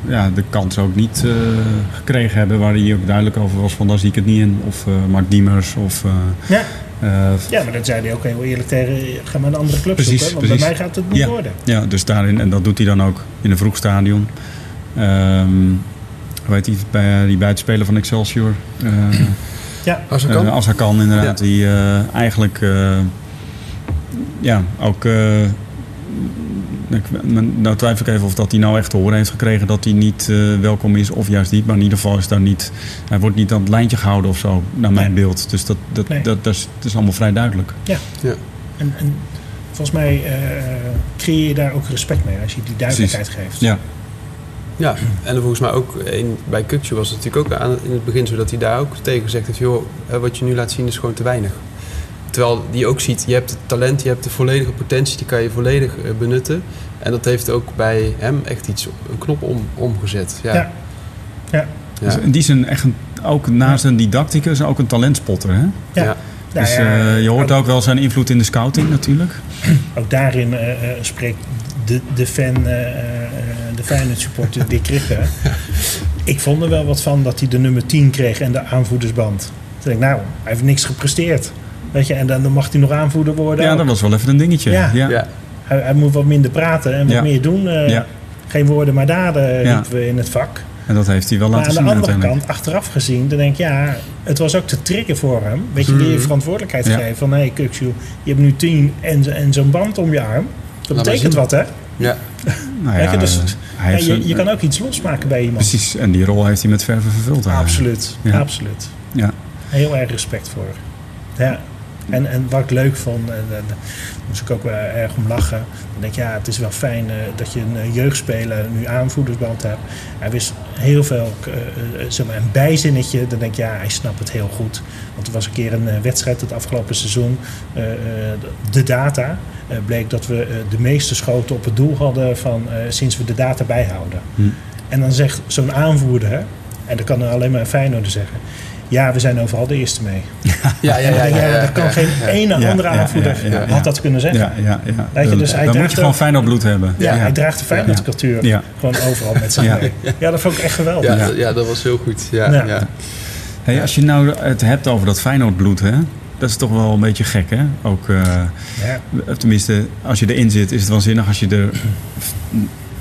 ja, de kans ook niet gekregen hebben. Waar hij ook duidelijk over was van daar zie ik het niet in. Of Mark Diemers of... ja. ja, maar dat zei hij ook heel eerlijk tegen. Ga maar een andere club precies, zoeken, want precies. bij mij gaat het niet ja, worden. Ja, dus daarin, en dat doet hij dan ook in een vroeg stadion. Um, hoe heet die, bij, die buitenspeler van Excelsior? Uh, ja, als hij kan. als hij kan, inderdaad. Die uh, eigenlijk ja, ook nou twijfel ik even of dat hij nou echt te horen heeft gekregen dat hij niet uh, welkom is of juist niet. Maar in ieder geval is daar niet, hij wordt niet aan het lijntje gehouden of zo, naar mijn beeld. Dus dat, dat, dat, dat, is, dat, is, allemaal vrij duidelijk. Ja, ja. En, en volgens mij uh, creëer je daar ook respect mee als je die duidelijkheid geeft. Ja. Ja, en volgens mij ook in, bij Kukje was het natuurlijk ook aan, in het begin zo dat hij daar ook tegen gezegd heeft: joh, wat je nu laat zien is gewoon te weinig. Terwijl die ook ziet, je hebt het talent, je hebt de volledige potentie, die kan je volledig eh, benutten. En dat heeft ook bij hem echt iets, een knop om, omgezet. Ja. ja. ja. Dus in die zin echt een, ook naast een didacticus ook een talentspotter, hè? Ja. Dus uh, je hoort ook wel zijn invloed in de scouting natuurlijk. Ook daarin uh, spreekt de, de fan, uh, de Feyenoord supporter Dick Richter. Ik vond er wel wat van dat hij de nummer 10 kreeg en de aanvoerdersband. Toen denk ik, nou, hij heeft niks gepresteerd. Weet je, en dan, dan mag hij nog aanvoerder worden. Ja, dat was wel even een dingetje. Ja. ja. Hij, hij, moet wat minder praten en wat meer doen. Uh, geen woorden, maar daden, riepen we in het vak. En dat heeft hij wel laten zien. Maar aan de andere kant, achteraf gezien, dan denk ik, ja, het was ook te trigger voor hem. Weet je, die je mhm. verantwoordelijkheid geven. Van, hé, hey, je hebt nu tien en, en zo'n band om je arm. Dat betekent wat, hè? Ja. nou ja, dus, je, je kan ook iets losmaken bij iemand. Precies, en die rol heeft hij met verven vervuld. Absoluut, absoluut. Ja. Heel erg respect voor. Ja. En, en wat ik leuk vond, en, en, daar moest ik ook wel erg om lachen. Dan denk ik, ja, het is wel fijn uh, dat je een uh, jeugdspeler nu aanvoerdersband hebt. Hij wist heel veel, uh, zeg maar, een bijzinnetje. Dan denk ik, ja, hij snapt het heel goed. Want er was een keer een wedstrijd het afgelopen seizoen. de data bleek dat we de meeste schoten op het doel hadden van sinds we de data bijhouden. Hm. En dan zegt zo'n aanvoerder, en dat kan er alleen maar Feyenoord zeggen ja, we zijn overal de eerste mee. Ja, ja, ja. ja, dat kan geen ene andere aanvoerder had dat kunnen zeggen. Ja, ja, ja. Weet je, dus hij Dan moet je gewoon fijn op bloed hebben. Ja, hij draagt de Feyenoord-cultuur gewoon overal met zich mee. Ja, dat vond ik echt geweldig. Ja, dat was heel goed. Ja, ja. Hey, als je nou het hebt over dat Feyenoord-bloed, hè? Dat is toch wel een beetje gek, hè? Ook, uh, tenminste, als je erin zit, is het waanzinnig. Als je er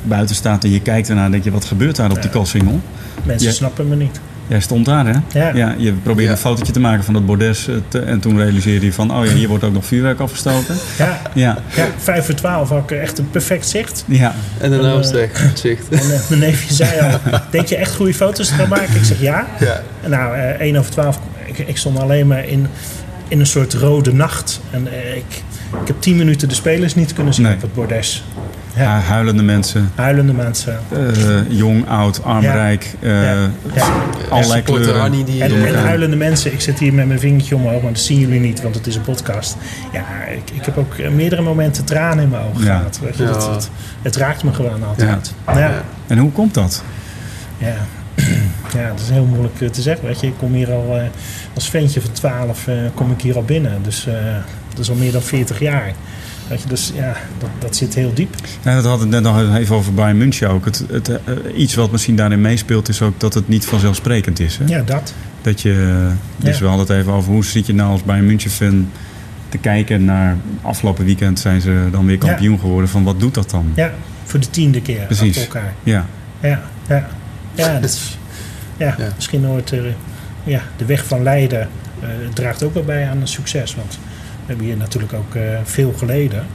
buiten staat en je kijkt ernaar, denk je, wat gebeurt daar op die Kossingel? Mensen snappen me niet. Jij stond daar, hè? Ja. ja je probeerde een fotootje te maken van dat bordes. Eh, en toen realiseerde je van, oh ja, hier wordt ook nog vuurwerk afgestoken. Ja. Ja. ja. Vijf voor twaalf had ik echt een perfect zicht. Ja. En daarna was het zicht. En uh, mijn neefje zei al, denk je echt goede foto's te gaan maken? Ik zeg ja. ja. En nou, uh, één over twaalf, ik, ik, stond alleen maar in, in een soort rode nacht. En ik, ik heb tien minuten de spelers niet kunnen zien op het bordes. Ja. huilende mensen. Huilende mensen. Uh, jong, oud, armrijk. Uh, ja. Allerlei kleuren. Die en, en, huilende mensen. Ik zit hier met mijn vingertje omhoog, maar dat zien jullie niet, want het is een podcast. Ja, ik, ik heb ook meerdere momenten tranen in mijn ogen gehad. Weet je, dat, het, het, raakt me gewoon altijd. Ja. En hoe komt dat? Ja. ja, dat is heel moeilijk eh, te zeggen. Weet je, ik kom hier al als ventje van 12 kom ik hier al binnen. Dus dat is al meer dan 40 jaar. Weet je, dus ja, dat, dat zit heel diep. Ja, dat had het net nog even over Bayern München ook. Het, het, uh, iets wat misschien daarin meespeelt is ook dat het niet vanzelfsprekend is. Hè? Ja, dat. Dat je, dus we hadden het even over hoe zit je nou als Bayern München fan te kijken naar afgelopen weekend zijn ze dan weer kampioen geworden. Van wat doet dat dan? Ja, voor de tiende keer Precies. elkaar. Ja. Ja, ja. ja, dat is, ja, misschien nooit uh, ja, de weg van Leiden uh, draagt ook wel bij aan een succes. Want hebben hier natuurlijk ook uh, veel geleden.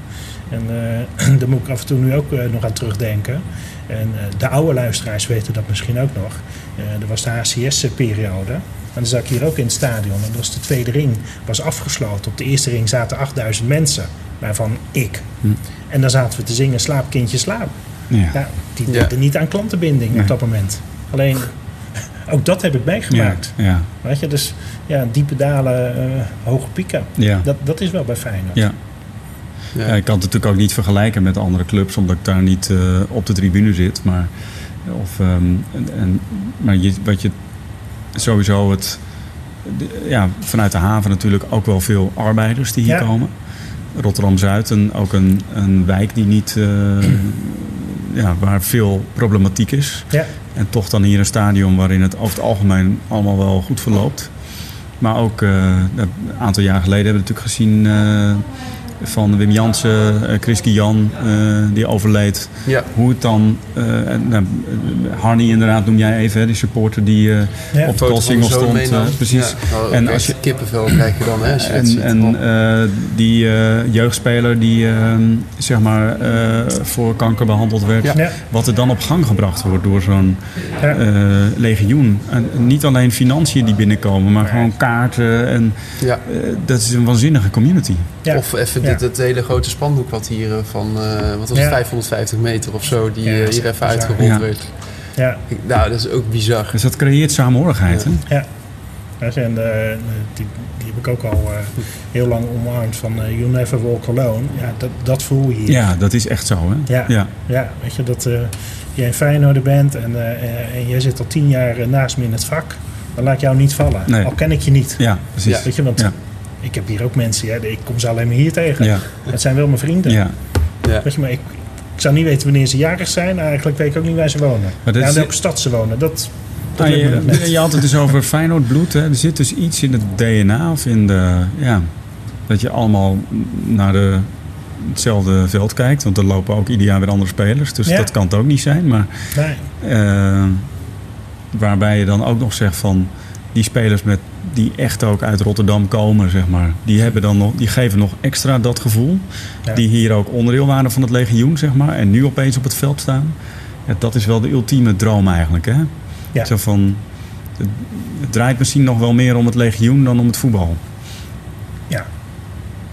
En uh, daar moet ik af en toe nu ook uh, nog aan terugdenken. En de oude luisteraars weten dat misschien ook nog. er was de HCS-periode. En dan zat ik hier ook in het stadion. En was de tweede ring was afgesloten. Op de eerste ring zaten 8000 mensen. Waarvan ik. Hm. En dan zaten we te zingen Slaap kindje slaap. Ja. ja die deden niet aan klantenbinding op dat moment. Alleen ook dat heb ik meegemaakt. Ja, ja. Weet je, dus ja, diepe dalen, uh, hoge pieken. Ja. Dat, dat is wel bij Feyenoord. Ja. Ja. ik kan het natuurlijk ook niet vergelijken met andere clubs, omdat ik daar niet uh, op de tribune zit. Maar, of, um, en, maar je, wat je sowieso het. Ja, vanuit de haven natuurlijk ook wel veel arbeiders die hier ja. komen. Rotterdam Zuid, en ook een, een wijk die niet uh, ja, waar veel problematiek is. Ja. En toch dan hier een stadion waarin het over het algemeen allemaal wel goed verloopt. Maar ook uh, een aantal jaar geleden hebben we natuurlijk gezien uh, van Wim Jansen, uh, Chris Jan, die overleed. Ja. Hoe het dan, nou, Harney inderdaad noem jij even, hè, die supporter die ja. op de Koolsingel stond. precies. Ja. Oh, en als je kippenvel krijg je dan, hè? Als je en ziet, en die jeugdspeler die zeg maar voor kanker behandeld werd. Ja. Wat er dan op gang gebracht wordt door zo'n legioen. En niet alleen financiën die binnenkomen, maar gewoon kaarten. En Ja. dat is een waanzinnige community. Ja. Of even. Dit, het hele grote spandoek wat hier eh, van, eh, wat was het, Ja. 550 meter of zo, die Ja, eh, dat hier even bizar. uitgerold Ja. werd. Ja, Ik- nou, dat is ook bizar. Dus dat creëert samenhorigheid. Hè? ja. En, eh, die, die heb ik ook al eh, heel lang omarmd van eh, You Never Walk Alone. Ja, dat, dat voel je hier. Ja, dat is echt zo. Hè? Ja. ja. Ja, weet je, dat eh, jij een Feyenoorder bent en, en jij zit al tien jaar naast me in het vak. Dan laat ik jou niet vallen. Nee. Al ken ik je niet. Ja, precies. Ja. Weet je, want Ja. Ik heb hier ook mensen, ja, ik kom ze alleen maar hier tegen. Ja. Het zijn wel mijn vrienden. Ja. Ja. Weet je, maar ik, ik zou niet weten wanneer ze jarig zijn. Eigenlijk weet ik ook niet waar ze wonen. Maar dat ja, is- in welke stad ze wonen. Dat, dat Nou, je, je had het dus over Feyenoord bloed. Hè? Er zit dus iets in het DNA of in de... Ja, dat je allemaal naar de, hetzelfde veld kijkt. Want er lopen ook ieder jaar weer andere spelers. Dus Ja. dat kan het ook niet zijn. Maar Nee. eh, waarbij je dan ook nog zegt van... Die spelers met, die echt ook uit Rotterdam komen, zeg maar. Die, hebben dan nog, die geven nog extra dat gevoel. Ja. Die hier ook onderdeel waren van het legioen, zeg maar. En nu opeens op het veld staan. Ja, dat is wel de ultieme droom eigenlijk, hè? Ja. Zo van, het, het draait misschien nog wel meer om het legioen dan om het voetbal. Ja.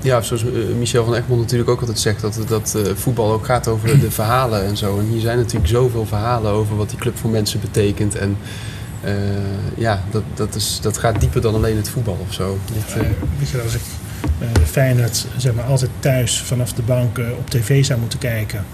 Ja, zoals eh, Michel van Egmond natuurlijk ook altijd zegt, dat, dat eh, voetbal ook gaat over de verhalen en zo. En hier zijn natuurlijk zoveel verhalen over wat die club voor mensen betekent. En eh, ja, dat, dat, is, dat gaat dieper dan alleen het voetbal of zo. Dat, eh, Eh, weet je, als ik eh Feyenoord zeg maar, altijd thuis vanaf de bank eh, op tv zou moeten kijken.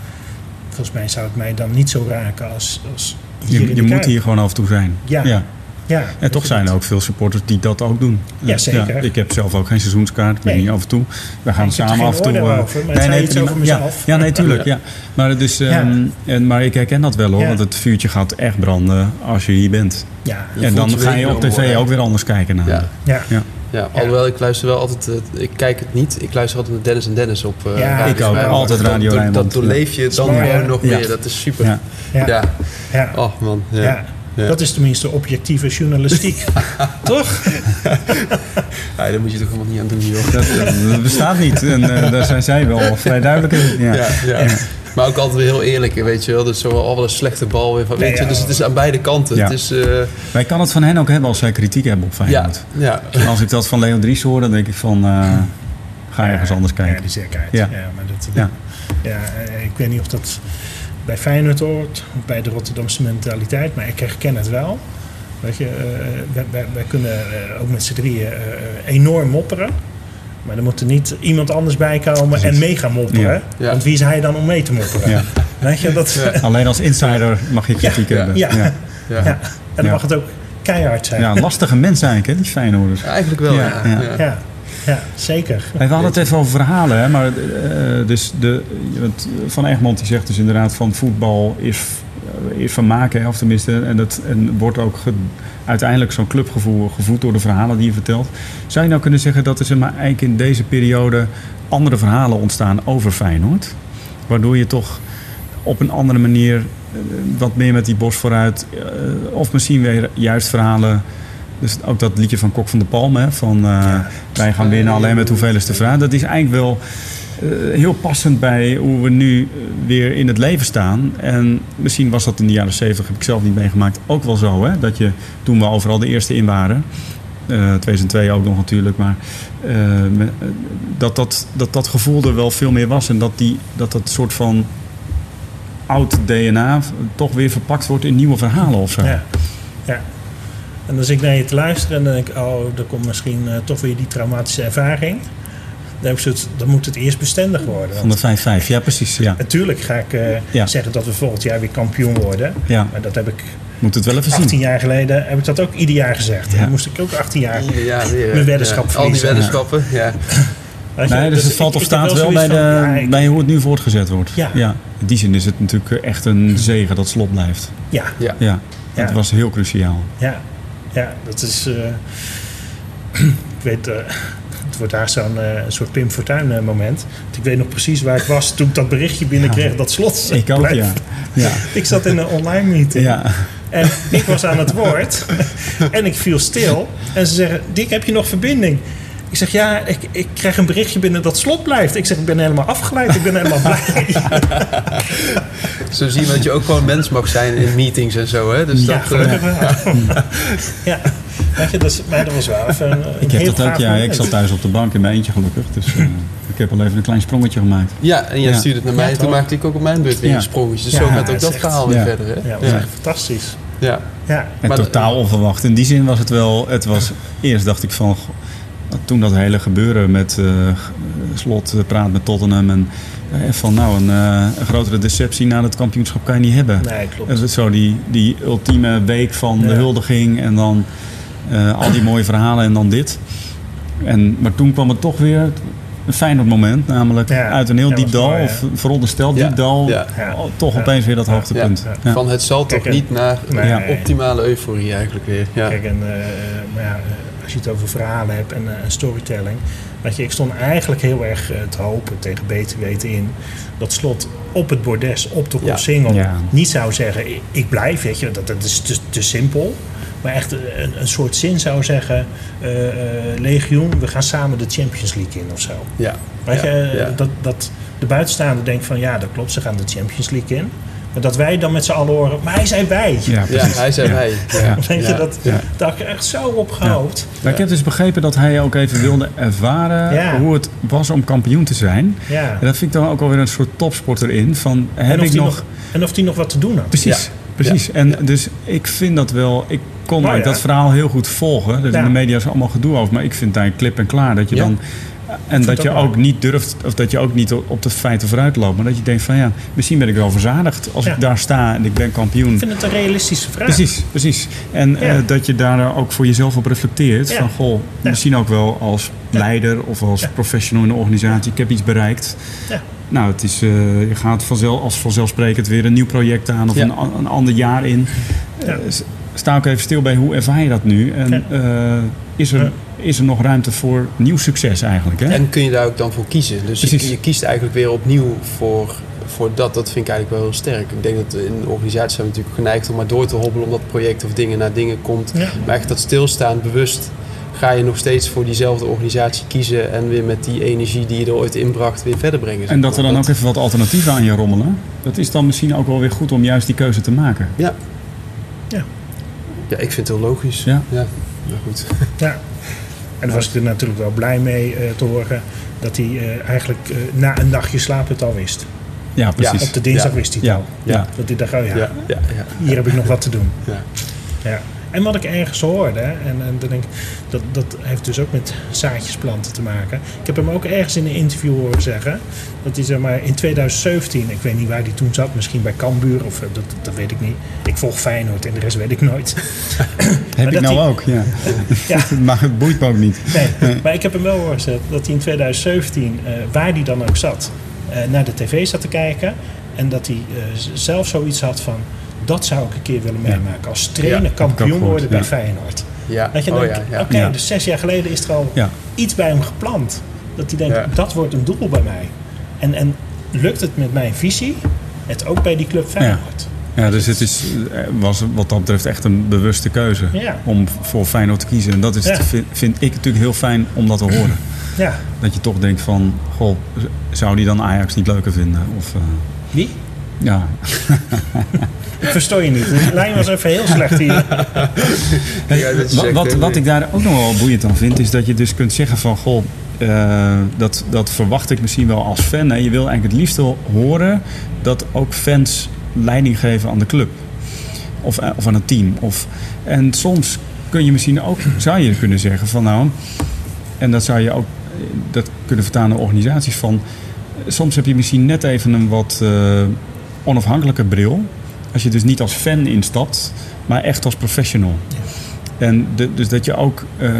Volgens mij zou het mij dan niet zo raken als, als hier Je, in je de moet Kuip. hier gewoon af en toe zijn. Ja. ja. Ja, En toch zijn er ook veel supporters die dat ook doen. Ja, zeker. ik heb zelf ook geen seizoenskaart. Ik ben Nee. hier af en toe. We gaan samen af en toe... eh, over, maar iets over ja, mezelf. ja, nee, tuurlijk. Ja. Maar, het is, ehm, en, maar ik herken dat wel hoor. Ja. Want het vuurtje gaat echt branden als je hier bent. Ja, en dan ga je op tv worden. ook weer anders kijken naar. ja. ja. Ja. Ja, alhoewel ik luister wel altijd, eh, ik kijk het niet, ik luister altijd naar Dennis en Dennis op eh Ja, Radio ik ook. Altijd Radio dat, Rijnmond, Dat doorleef je dan hè? nog Ja. meer, dat is super. Ja. Ja, Ja. ja. Ja. Oh man, ja. Ja. Ja. Dat is tenminste objectieve journalistiek. Toch? Ja, daar moet je toch helemaal niet aan doen, joh. Dat, eh, dat bestaat niet. En eh, daar zijn zij wel vrij duidelijk in. Ja. Ja, ja. Maar ook altijd weer heel eerlijk, weet je wel. Dus zo al wel een slechte bal weer van, weet je. ja. Dus het is aan beide kanten. Ja. Het is, eh, Maar ik kan het van hen ook hebben als zij kritiek hebben op ja, Feyenoord. ja. En als ik dat van Leon Dries hoor, dan denk ik van... eh, ga ergens anders Ja, kijken. die zekerheid. Ja. Ja. maar dat, Ja. ja. eh, ik weet niet of dat bij Feyenoord hoort, of bij de Rotterdamse mentaliteit, maar ik herken het wel. Weet je, eh, wij, wij, wij kunnen eh, ook met z'n drieën eh, enorm mopperen. Maar er moet er niet iemand anders bij komen en mee gaan mopperen. Ja. Ja. Want wie is hij dan om mee te mopperen? Ja. Weet je, dat, Ja. Alleen als insider mag je kritiek Ja. hebben. Ja. Ja. Ja. ja. En dan Ja. mag het ook keihard zijn. Ja, lastige mensen eigenlijk, hè, die Feyenoorders. Eigenlijk wel, Ja, ja. zeker. We hadden het even over verhalen, hè, maar eh, dus de, Van Egmond die zegt dus inderdaad van voetbal is, eh, is van maken, of tenminste, en dat en wordt ook uiteindelijk zo'n clubgevoel gevoed door de verhalen die je vertelt. Zou je nou kunnen zeggen dat er zeg maar, eigenlijk in deze periode andere verhalen ontstaan over Feyenoord? Waardoor je toch op een andere manier eh, wat meer met die bos vooruit, of misschien weer juist verhalen. Dus ook dat liedje van Kok van de Palm, hè, van eh, wij gaan winnen alleen met hoeveel is de vraag. Dat is eigenlijk wel eh, heel passend bij hoe we nu eh, weer in het leven staan. En misschien was dat in de jaren 70, heb ik zelf niet meegemaakt, ook wel zo. Hè? Dat je toen we overal de eerste in waren. eh 2002 ook nog natuurlijk, maar dat, dat, dat dat gevoel er wel veel meer was. En dat die, dat, dat soort van oud DNA toch weer verpakt wordt in nieuwe verhalen of zo. Ja. ja. En als ik naar je te luisteren en dan denk ik, oh, er komt misschien eh, toch weer die traumatische ervaring. Dan, heb ik zoiets, dan moet het eerst bestendig worden. Van Want de 5-5, ja precies. Ja. natuurlijk ga ik eh, Ja. zeggen dat we volgend jaar weer kampioen worden. ja, Maar dat heb ik moet het wel even 18 zien. jaar geleden, heb ik dat ook ieder jaar gezegd. Ja. En dan moest ik ook 18 jaar. Weer. Mijn weddenschap ja. Al die weddenschappen, ja. Nee, dus het valt of staat wel bij, de, van, ja, ik- bij hoe het nu voortgezet wordt. Ja. In die zin is het natuurlijk echt een zegen dat slot blijft. Ja, Ja. Ja, Ja. dat was heel cruciaal. ja, ja, dat is. eh, ik weet, eh, het wordt daar zo'n eh, soort Pim Fortuyn moment. Want ik weet nog precies waar ik was toen ik dat berichtje binnenkreeg dat slot. Ik ook, ja. ja. Ik zat in een online meeting. Ja, En ik was aan het woord. en ik viel stil. En ze zeggen: Dick, heb je nog verbinding? Ik zeg: Ja, ik, ik krijg een berichtje binnen dat slot blijft. Ik zeg: Ik ben helemaal afgeleid. Ik ben helemaal blij. Zo zie je dat je ook gewoon mens mag zijn in meetings en zo. Hè? Dus ja, dat, gelukkig eh, wel. ja. Weet je, dat, is, maar dat was wel even een, een ik heb dat ook. Ja, ik zat thuis op de bank in mijn eentje gelukkig. Dus eh, ik heb al even een klein sprongetje gemaakt. ja, en jij Ja. stuurde het naar mij. Ja, en toen maakte ik ook op mijn beurt weer Ja. een sprongetje. Dus Ja, zo gaat ook is dat echt- verhaal weer Ja. verder. Hè? Ja, dat Ja. was echt fantastisch. Ja. Ja, En Maar- totaal onverwacht. In die zin was het wel... Het was, eerst dacht ik van... Toen dat hele gebeuren met eh, Slot eh, praat met Tottenham... en eh, van nou, een, eh, een grotere deceptie na het kampioenschap kan je niet hebben. nee, klopt. Zo die, die ultieme week van de huldiging en dan eh, al die mooie verhalen en dan dit. En, maar toen kwam het toch weer een fijn moment, namelijk Ja, uit een heel diep dal, mooi, of verondersteld Ja, diep dal, ja. Ja. oh, toch Ja. opeens weer dat Ja. hoogtepunt. Ja. Ja. Van het zal toch en- niet naar Nee. ja, optimale euforie eigenlijk weer. Ja. Kijk, en, eh, maar ja, als je het over verhalen hebt en, eh, en storytelling. Weet je, ik stond eigenlijk heel erg eh, te hopen tegen beter weten in. Dat slot op het bordes, op de Ja. single, Ja. niet zou zeggen: ik, ik blijf. Weet je, dat, dat is te, te simpel. Maar echt een, een soort zin zou zeggen: eh, eh, Legioen, we gaan samen de Champions League in of zo. Ja. Weet Ja, je, ja. Dat, dat de buitenstaander denkt van ja, dat klopt, ze gaan de Champions League in. Dat wij dan met z'n allen horen, maar hij zei wij. Ja, Ja, precies. hij zei Ja. wij. Ja. Weet je, Ja. dat, had ik echt zo op gehoopt. Maar ik heb dus begrepen dat hij ook even wilde ervaren Ja. hoe het was om kampioen te zijn. Ja. En dat vind ik dan ook alweer een soort topsporter in. Van, heb En of, ik nog... nog, en of die nog wat te doen had. Precies, Ja. precies. En dus ik vind dat wel... Ik kon Nou dat verhaal heel goed volgen. Dus Ja. in de media is allemaal gedoe over. Maar ik vind daar klip en klaar dat je Ja. dan... En dat je ook niet durft, of dat je ook niet op de feiten vooruit loopt. Maar dat je denkt van ja, misschien ben ik wel verzadigd als Ja. ik daar sta en ik ben kampioen. Ik vind het een realistische vraag. Precies, precies. En Ja. eh, dat je daar ook voor jezelf op reflecteert. Ja. Van goh, misschien ook wel als leider of als professional in de organisatie. Ik heb iets bereikt. Ja. Nou, het is, eh, je gaat vanzelf, als vanzelfsprekend weer een nieuw project aan of een, ander jaar in. Ja. Sta ook even stil bij hoe ervaar je dat nu? En eh, is, er, is er nog ruimte voor nieuw succes eigenlijk? Hè? En kun je daar ook dan voor kiezen. Dus je, je kiest eigenlijk weer opnieuw voor, voor dat. Dat vind ik eigenlijk wel heel sterk. Ik denk dat in de organisatie zijn we natuurlijk geneigd om maar door te hobbelen omdat project of dingen naar dingen komt. Ja. Maar echt dat stilstaan, bewust, ga je nog steeds voor diezelfde organisatie kiezen en weer met die energie die je er ooit inbracht weer verder brengen. En dat er dan ook even wat alternatieven aan je rommelen. Dat is dan misschien ook wel weer goed om juist die keuze te maken. Ja. Ja, ik vind het heel logisch. Ja. ja. Nou goed. Ja. En daar was ik er natuurlijk wel blij mee eh, te horen dat hij eh, eigenlijk eh, na een nachtje slaap het al wist. Ja, precies. Op de dinsdag Ja. wist hij het Ja, al. ja. Dat hij dacht, oh ja, Ja, ja, ja. hier heb ik nog wat te doen. ja. En wat ik ergens hoorde, en, en dan denk ik, dat, dat heeft dus ook met zaadjesplanten te maken. Ik heb hem ook ergens in een interview horen zeggen dat hij zeg maar in 2017, ik weet niet waar hij toen zat, misschien bij Cambuur of eh, dat, dat weet ik niet. Ik volg Feyenoord en de rest weet ik nooit. Heb ik nou ook, ja. Ja. maar het boeit me ook niet. Nee, maar ik heb hem wel horen zeggen dat hij in 2017, eh, waar hij dan ook zat, eh, naar de tv zat te kijken. En dat hij zelf zoiets had van, dat zou ik een keer willen meemaken. Als trainer kampioen worden bij. Feyenoord. ja. Dat je oh, denkt, ja, ja. oké, Ja. dus zes jaar geleden is er al Ja. iets bij hem gepland. Dat hij denkt, Ja. dat wordt een doel bij mij. En, en lukt het met mijn visie, het ook bij die club Feyenoord. Ja, dus het is, eh, was wat dat betreft echt een bewuste keuze Ja. om voor Feyenoord te kiezen. En dat is, Ja. vind, vind ik natuurlijk heel fijn om dat te horen. Ja. Dat je toch denkt van, goh, zou die dan Ajax niet leuker vinden? Of, eh, Wie? ja, verstoor je niet. De lijn was even heel slecht hier. Ja, Wat, wat, wat ik daar ook nog wel boeiend aan vind, is dat je dus kunt zeggen van, goh, eh, dat, dat verwacht ik misschien wel als fan. Hè. Je wil eigenlijk het liefst wel horen dat ook fans leiding geven aan de club. Of, eh, of aan het team. Of, en soms kun je misschien ook, zou je kunnen zeggen van nou, en dat zou je ook, dat kunnen vertalen naar organisaties van, soms heb je misschien net even een wat eh, onafhankelijke bril. Als je dus niet als fan instapt, maar echt als professional. En de- dus dat je ook eh,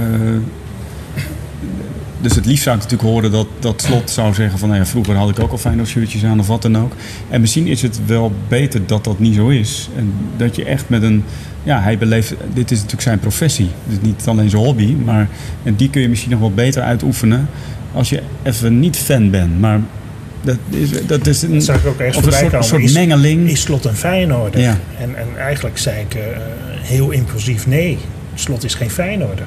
dus het liefst zou ik natuurlijk horen dat, dat Slot zou zeggen van... Nou ja, vroeger had ik ook al Feyenoord shirtjes aan of wat dan ook. En misschien is het wel beter dat dat niet zo is. En dat je echt met een... Ja, hij beleeft... Dit is natuurlijk zijn professie. Dus niet alleen zijn hobby. Maar en die kun je misschien nog wel beter uitoefenen... als je even niet fan bent. Maar dat is, dat is een, Dat zag ik ook echt of een voorbij soort, komen. soort Is- mengeling. Is Slot een Feyenoorder? Ja. En, en eigenlijk zei ik eh, heel impulsief nee. Slot is geen Feyenoorder.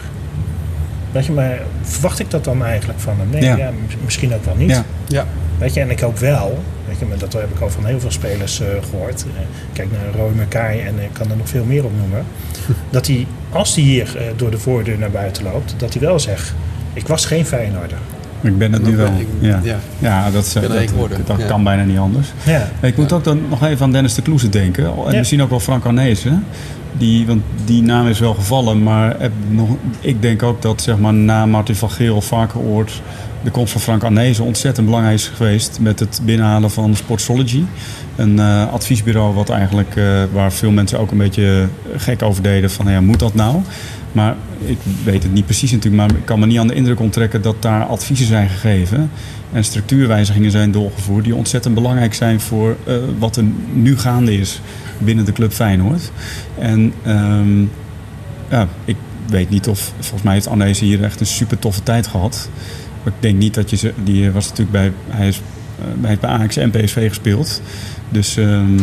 Weet je, maar verwacht ik dat dan eigenlijk van hem? Nee, Ja. ja. m- misschien ook wel niet. Ja. Ja. Weet je, en ik hoop wel, weet je, maar dat heb ik al van heel veel spelers eh, gehoord. Eh, kijk naar Roy Mackay en ik kan er nog veel meer op noemen. dat hij, als hij hier eh, door de voordeur naar buiten loopt, dat hij wel zegt: Ik was geen Feyenoorder. Ik ben het nu wel. Ik- Ja, ja. ja dat, er dat, dat Ja. kan bijna niet anders. Ja, Ik moet ook dan nog even aan Dennis de Kloeze denken. En Ja. misschien ook wel Frank Arnezen. Die, want die naam is wel gevallen. Maar ik denk ook dat zeg maar, na Martin van Geel Varkenoord... de komst van Frank Arnezen ontzettend belangrijk is geweest... met het binnenhalen van Sportsology. Een eh, adviesbureau wat eigenlijk, eh, waar veel mensen ook een beetje gek over deden. Van ja, moet dat nou? Maar ik weet het niet precies natuurlijk. Maar ik kan me niet aan de indruk onttrekken dat daar adviezen zijn gegeven. En structuurwijzigingen zijn doorgevoerd die ontzettend belangrijk zijn voor eh, wat er nu gaande is binnen de club Feyenoord. En ehm, ja, ik weet niet of, volgens mij heeft Arnezen hier echt een super toffe tijd gehad. Maar ik denk niet dat je ze, die was natuurlijk bij, hij is, eh, heeft bij Ajax en PSV gespeeld. Dus ehm,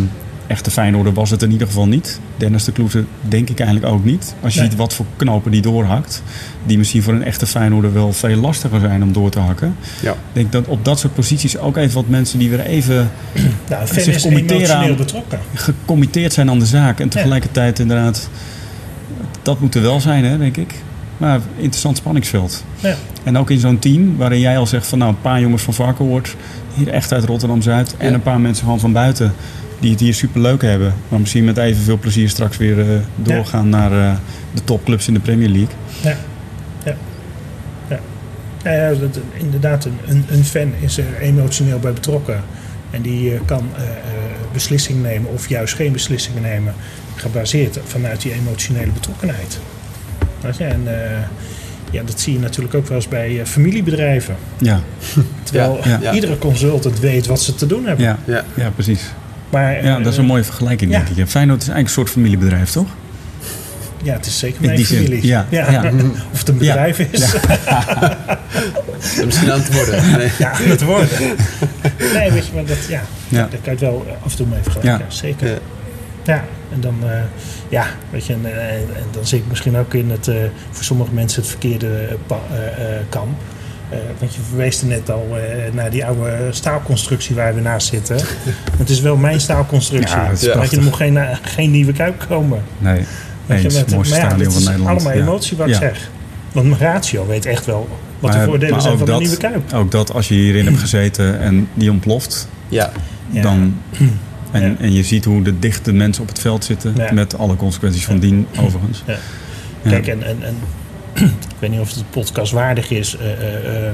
echte Feyenoorder was het in ieder geval niet. Dennis de Kloeze denk ik eigenlijk ook niet. Als je Nee. ziet wat voor knopen die doorhakt. Die misschien voor een echte Feyenoorder wel veel lastiger zijn om door te hakken. Ja. Ik denk dat op dat soort posities ook even wat mensen die weer even nou, zich committeren aan- betrokken. gecommitteerd zijn aan de zaak. En tegelijkertijd inderdaad, dat moet er wel zijn, hè, denk ik. Maar interessant spanningsveld. Ja. En ook in zo'n team waarin jij al zegt van nou, een paar jongens van Varkenoord, hier echt uit Rotterdam-Zuid. En een paar mensen gewoon van buiten die het hier superleuk hebben. Maar misschien met evenveel plezier straks weer eh, doorgaan naar eh, de topclubs in de Premier League. Ja, ja, ja. ja, ja dat, inderdaad, een, een, een fan is er emotioneel bij betrokken. En die eh, kan eh, eh, beslissingen nemen of juist geen beslissingen nemen, gebaseerd vanuit die emotionele betrokkenheid. Weet je? En eh, ja, dat zie je natuurlijk ook wel eens bij familiebedrijven. Ja, Terwijl Ja, ja. iedere consultant weet wat ze te doen hebben. ja, Ja. ja precies. Maar, Ja, dat is een eh, mooie vergelijking, ja. denk ik. Ja, Feyenoord is eigenlijk een soort familiebedrijf, toch? Ja, het is zeker mijn familie. ja, ja. Of het een bedrijf is. Misschien aan het worden. Nee. Ja, het worden. Nee, weet je, maar dat, ja, Ja. daar kan je het wel af en toe mee vergelijken. Ja. Zeker. Ja. Ja, en dan, eh, ja, weet je, en, eh, en dan zit ik misschien ook in het, eh, voor sommige mensen het verkeerde eh, eh, eh, kamp. Eh, want je verwees er net al eh, naar die oude staalconstructie waar we naast zitten. het is wel mijn staalconstructie. Ja, dat je, er moet geen, eh, geen nieuwe kuip komen. Nee, Weet nee je, met- het mooiste maar ja, stadion dit van is Nederland. allemaal Ja. emotie wat ik zeg. Want mijn ratio weet echt wel wat Maar- de voordelen maar zijn van dat, een nieuwe kuip. Ook dat als je hierin hebt gezeten en die ontploft, Ja. Ja. dan. En, Ja. en je ziet hoe de dichte mensen op het veld zitten, Ja. met alle consequenties van dien, overigens. Ja. Ja. Kijk, en, en, en ik weet niet of het een podcast waardig is, eh, eh, eh,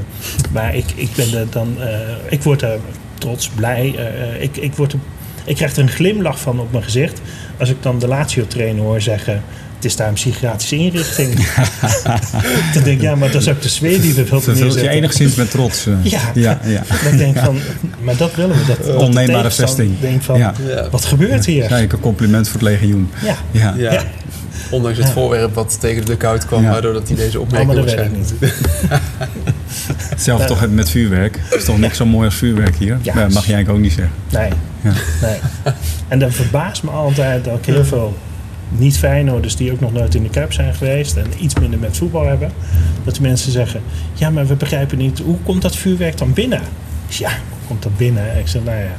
maar ik, ik ben er dan, eh, ik word er trots, blij. ik, ik, word er, ik krijg er een glimlach van op mijn gezicht als ik dan de Lazio-trainer hoor zeggen. Het is daar een psychiatrische inrichting. dan denk ik, ja, maar dat is ook de sfeer die we willen Vervult je neerzetten. enigszins met trots. Ja. ja, ja. Dan denk van, maar dat willen we. Dat, dat Onneembare vesting. denkt van, Ja. Ja. wat gebeurt hier? Kijk, een compliment voor het legioen. Ja, Ja. Ondanks het Ja. voorwerp wat tegen de koud kwam, Ja. waardoor dat hij deze opmerking dat waarschijnlijk- niet. Hetzelfde toch met vuurwerk. Het is toch niks zo mooi als vuurwerk hier? Ja. Ja, mag jij eigenlijk ook niet zeggen. Nee. Ja. nee. En dan verbaast me altijd dat ik heel veel niet Feyenoorders die ook nog nooit in de Kuip zijn geweest en iets minder met voetbal hebben, dat die mensen zeggen, ja, maar we begrijpen niet, hoe komt dat vuurwerk dan binnen? Ik zeg, ja, hoe komt dat binnen? Ik zeg, nou ja,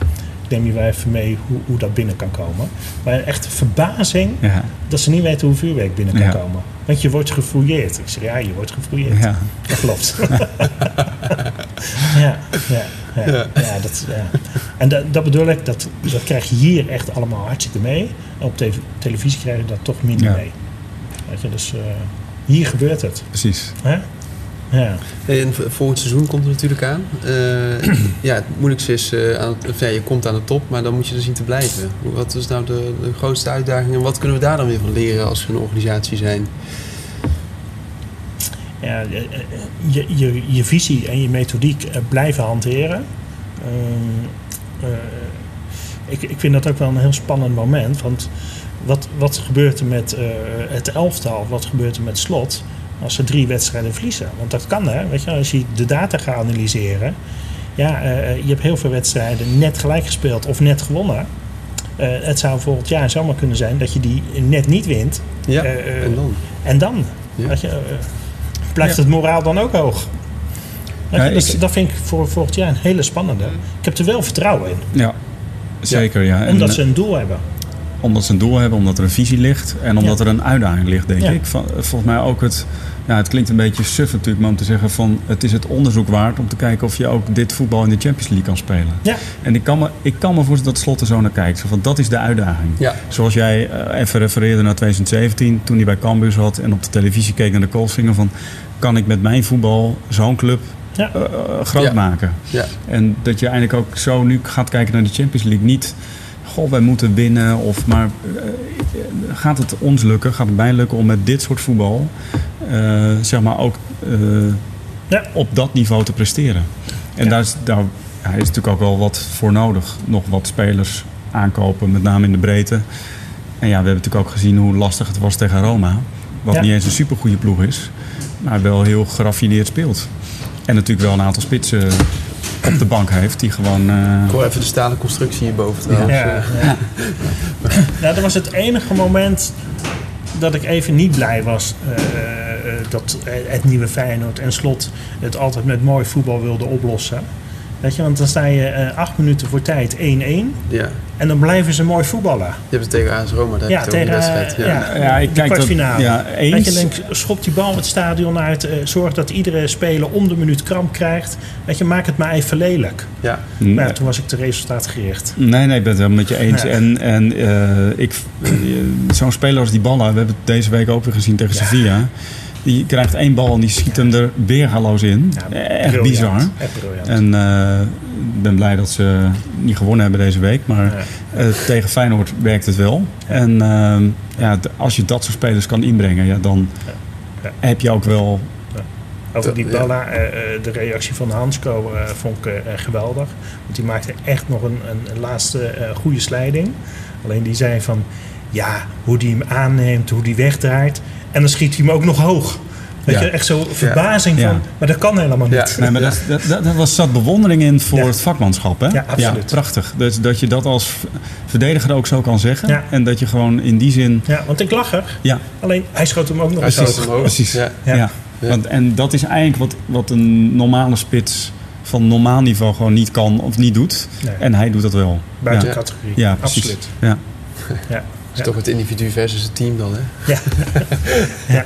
neem je wel even mee hoe, hoe dat binnen kan komen. Maar echt verbazing Ja, dat ze niet weten hoe vuurwerk binnen kan Ja. komen. Want je wordt gefouilleerd. Ik zeg, ja, je wordt gefouilleerd. ja. Dat klopt. ja, ja, ja, ja. dat, ja. En dat, dat bedoel ik, dat, dat krijg je hier echt allemaal hartstikke mee. En op te- televisie krijg je dat toch minder Ja. mee. Weet je, dus eh, hier gebeurt het. precies. Hè? Ja. Hey, en volgend seizoen komt er natuurlijk aan. Eh, ja, het moeilijkste is, eh, aan het, of ja, je komt aan de top, maar dan moet je er zien te blijven. Wat is nou de, de grootste uitdaging en wat kunnen we daar dan weer van leren als we een organisatie zijn? ja, je, je, je visie en je methodiek blijven hanteren. Ik, ik vind dat ook wel een heel spannend moment. Want wat, wat gebeurt er met het elftal? Wat gebeurt er met slot? Als ze drie wedstrijden verliezen. Want dat kan hè. Weet je, als je de data gaat analyseren. Ja, uh, je hebt heel veel wedstrijden net gelijk gespeeld of net gewonnen. Uh, het zou volgend jaar zomaar kunnen zijn dat je die net niet wint. Ja, uh, en dan? En dan? Ja. Je, blijft ja. het moraal dan ook hoog? Ja, dus ik, dat vind ik voor volgend jaar een hele spannende. Ik heb er wel vertrouwen in. Ja, zeker. Ja. En, omdat ze een doel hebben omdat ze een doel hebben, omdat er een visie ligt en omdat er een uitdaging ligt, denk ik. Volgens mij ook het, ja, het klinkt een beetje suf natuurlijk, maar om te zeggen van het is het onderzoek waard om te kijken of je ook dit voetbal in de Champions League kan spelen. Ja. En ik kan me, ik kan me voorstellen dat Slot er zo naar kijkt. Zo van, dat is de uitdaging. Ja. Zoals jij uh, even refereerde naar 2017, toen hij bij Cambuur zat en op de televisie keek naar de Koolsvinger van kan ik met mijn voetbal zo'n club ja. uh, groot ja. maken. Ja. En dat je eigenlijk ook zo nu gaat kijken naar de Champions League. Niet goh, wij moeten winnen. Of, maar uh, gaat het ons lukken, gaat het mij lukken om met dit soort voetbal uh, zeg maar ook ja. op dat niveau te presteren. En ja. daar, is, daar ja, is natuurlijk ook wel wat voor nodig. Nog wat spelers aankopen, met name in de breedte. En ja, we hebben natuurlijk ook gezien hoe lastig het was tegen Roma. Wat niet eens een supergoeie ploeg is, maar wel heel geraffineerd speelt. En natuurlijk wel een aantal spitsen op de bank heeft. Die gewoon... Uh... Ik hoor even de stalen constructie hierboven trouwens. Ja, ja. ja, dat was het enige moment dat ik even niet blij was uh, dat het nieuwe Feyenoord en Slot het altijd met mooi voetbal wilde oplossen. Weet je, want dan sta je uh, acht minuten voor tijd 1-1. Ja. En dan blijven ze mooi voetballen. Je hebt het tegen AS Roma, daar ja, heb tegen, wedstrijd. Ja, ja, ja ik de kijk kwartfinale. Dat, ja, eens. Weet je, denk, schop die bal het stadion uit. Uh, zorg dat iedere speler om de minuut kramp krijgt. Weet je, maak het maar even lelijk. Ja. Nee. Maar toen was ik te resultaatgericht. Nee, nee, ik ben het helemaal met je eens. En, en uh, ik, zo'n speler als die ballen, we hebben het deze week ook weer gezien tegen Sevilla. Die krijgt één bal en die schiet hem er weergaloos in. Ja, echt bizar. Echt. En uh, ik ben blij dat ze niet gewonnen hebben deze week. Maar ja. uh, tegen Feyenoord werkt het wel. Ja. En uh, ja, als je dat soort spelers kan inbrengen, ja, dan heb je ook wel... Over die Balla, de reactie van Hansco vond ik geweldig. Want die maakte echt nog een, een laatste goede slijding. Alleen die zei van, ja, hoe die hem aanneemt, hoe die wegdraait. En dan schiet hij hem ook nog hoog. Weet ja. je, echt zo verbazing ja. van, maar dat kan helemaal niet. Ja. Nee, maar dat, dat, dat, was zat bewondering in voor het vakmanschap. Hè? Ja, absoluut. prachtig. Dus dat je dat als verdediger ook zo kan zeggen. En dat je gewoon in die zin... Ja, want ik lach er. Ja. Alleen, hij schoot hem ook nog eens hoog. Precies. Ja. Want, en dat is eigenlijk wat, wat een normale spits van normaal niveau gewoon niet kan of niet doet. Nee. En hij doet dat wel. Buiten categorie. Ja, precies. Absoluut. Ja. Is toch het individu versus het team dan, hè? Ja. ja.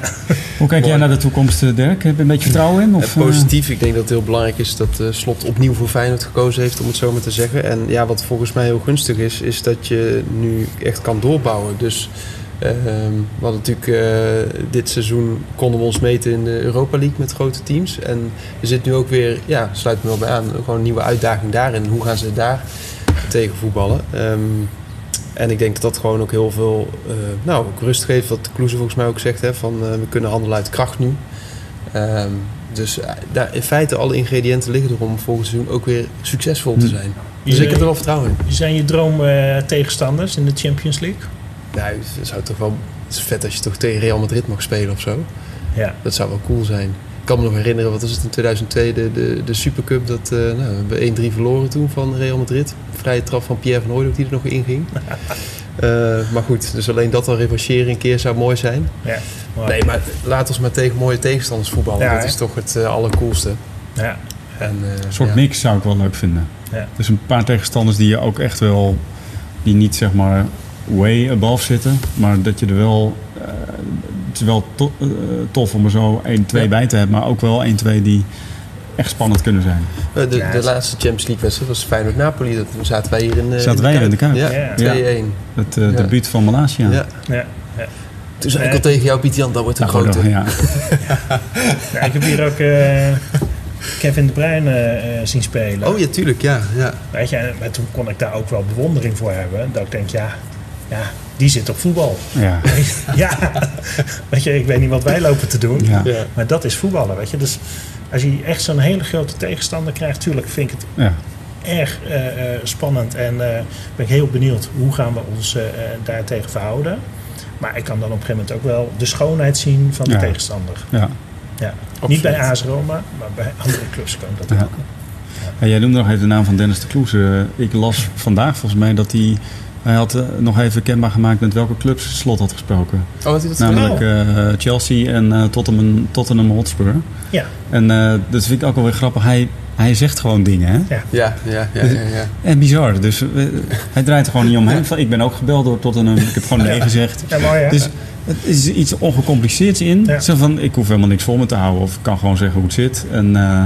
Hoe kijk jij naar de toekomst, Dirk? Heb je een beetje vertrouwen in? Of, uh, positief. Ik denk dat het heel belangrijk is dat Slot opnieuw voor Feyenoord gekozen heeft, om het zo maar te zeggen. En ja, wat volgens mij heel gunstig is, is dat je nu echt kan doorbouwen. Dus uh, we hadden natuurlijk uh, dit seizoen konden we ons meten in de Europa League met grote teams. En er zit nu ook weer, ja, sluit me wel bij aan, gewoon een nieuwe uitdaging daarin. Hoe gaan ze daar tegen voetballen? Um, en ik denk dat dat gewoon ook heel veel uh, nou, ook rust geeft. Wat Kloeze volgens mij ook zegt. Hè, van, uh, we kunnen handelen uit kracht nu. Um, dus uh, daar, in feite alle ingrediënten liggen er om volgend seizoen ook weer succesvol te zijn. Dus zijn, ik heb er wel vertrouwen in. Wie zijn je droom tegenstanders in de Champions League? Nou, het zou toch wel... Het is vet als je toch tegen Real Madrid mag spelen of zo. Ja. Dat zou wel cool zijn. Ik kan me nog herinneren, wat was het in 2002, de, de, de Supercup. Dat, uh, nou, we hebben 1-3 verloren toen van Real Madrid. Vrije trap van Pierre van Hooydonk die er nog in ging. uh, maar goed, dus alleen dat al revancheren een keer zou mooi zijn. Ja. Nee, maar laat ons maar tegen mooie tegenstanders voetballen. Ja, dat is toch het uh, allercoolste. Ja. En, een soort ja. mix zou ik wel leuk vinden. Ja. Dus een paar tegenstanders die je ook echt wel... die niet zeg maar way above zitten, maar dat je er wel is wel to, uh, tof om er zo 1-2 ja. bij te hebben, maar ook wel 1-2 die echt spannend kunnen zijn. Uh, de, de laatste Champions League wedstrijd was Feyenoord-Napoli. Dat zaten wij hier in, uh, zaten wij hier in de Kuip. Ja, ja. 2-1. Het uh, debuut van Malasia. Ja. Ja. Toen zei ik al tegen jou, Piet Jan, dat wordt een Ah, grote. Ja. ik heb hier ook Kevin De Bruyne zien spelen. Oh ja, tuurlijk, ja. ja. Weet je, maar toen kon ik daar ook wel bewondering voor hebben. Dat ik denk, ja, ja, die zit op voetbal. Ja. ja, weet je, ik weet niet wat wij lopen te doen, Ja. Ja. maar dat is voetballen, weet je. Dus als je echt zo'n hele grote tegenstander krijgt, natuurlijk vind ik het Ja. erg eh, eh, spannend en eh, ben ik heel benieuwd hoe gaan we ons eh, eh, daartegen verhouden. Maar ik kan dan op een gegeven moment ook wel de schoonheid zien van de Ja. tegenstander. Ja. Ja. Niet bij AS Roma, maar bij andere clubs kan dat Ja. ook. Ja, jij noemde nog even de naam van Dennis de Kloes. Ik las vandaag volgens mij dat hij... Hij had eh, nog even kenbaar gemaakt met welke clubs Slot had gesproken. Oh, had hij dat? Namelijk eh, Chelsea en eh, Tottenham, Tottenham Hotspur. Ja, En eh, dat vind ik ook wel weer grappig. Hij, hij zegt gewoon dingen, hè? ja. Ja, ja, ja, ja. ja. En bizar. Dus hij draait er gewoon niet omheen. Van, ik ben ook gebeld door Tottenham. Ik heb gewoon nee gezegd. ja mooi hè? Dus het is iets ongecompliceerds in. Ja. Zo van, ik hoef helemaal niks voor me te houden. Of ik kan gewoon zeggen hoe het zit. En eh,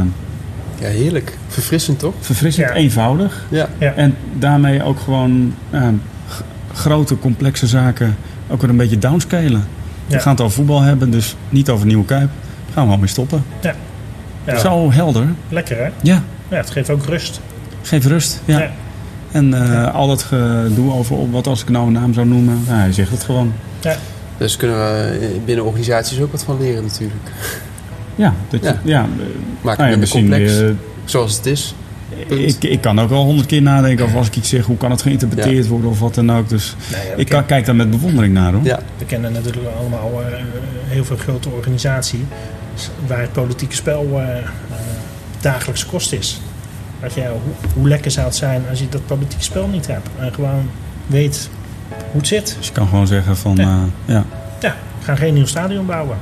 Ja, heerlijk. Verfrissend, toch? verfrissend, Ja. eenvoudig. Ja. ja. En daarmee ook gewoon eh, g- grote, complexe zaken ook weer een beetje downscalen. Ja. We gaan het over voetbal hebben, dus niet over Nieuwe Kuip. Gaan we wel mee stoppen. ja. Ja, Zo helder. Lekker hè? Ja, Ja, het geeft ook rust. geef rust. Ja. Ja. En eh, al dat gedoe over op wat als ik nou een naam zou noemen. Nou, hij zegt het gewoon. Ja. Dus kunnen we eh, binnen organisaties ook wat van leren natuurlijk. Ja, dat je, Ja. ja. eh, Maak nou ja, het minder complex, eh, zoals het is. Ik, ik kan ook wel honderd keer nadenken over als ik iets zeg, hoe kan het geïnterpreteerd worden of wat dan ook. Dus Nou ja, ik kan, kijk daar met bewondering naar hoor. Ja, we kennen natuurlijk allemaal eh, heel veel grote organisaties waar het politieke spel eh, eh, dagelijkse kost is. Weet je, hoe, hoe lekker zou het zijn als je dat politieke spel niet hebt en gewoon weet hoe het zit. Dus je kan gewoon zeggen van, Ja. ja. ja. Ja, we gaan geen nieuw stadion bouwen.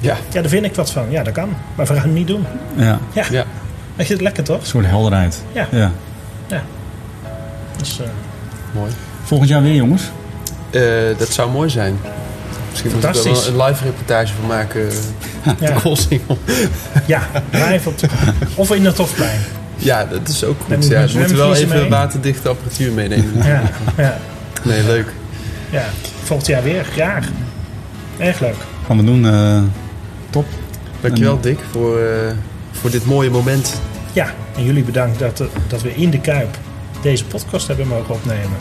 Ja, Ja, daar vind ik wat van. Ja, dat kan. Maar we gaan het niet doen. ja, Ja, ja. weet je, lekker toch? een soort helderheid. Ja. ja. Dus, eh, mooi. Volgend jaar weer jongens. Eh, dat zou mooi zijn. Misschien moet ik er wel een live reportage van maken. ja, De Koolsingel. ja, live op de, of in het Hofplein. Ja, dat is ook goed. Ja, je we moeten wel even mee. waterdichte apparatuur meenemen. Ja, ja, Nee, leuk. ja. Volgend jaar weer, graag. Erg leuk. Gaan we doen. eh, top. Dankjewel Dick voor, eh, voor dit mooie moment. Ja, en jullie bedankt dat, dat we in de Kuip deze podcast hebben mogen opnemen.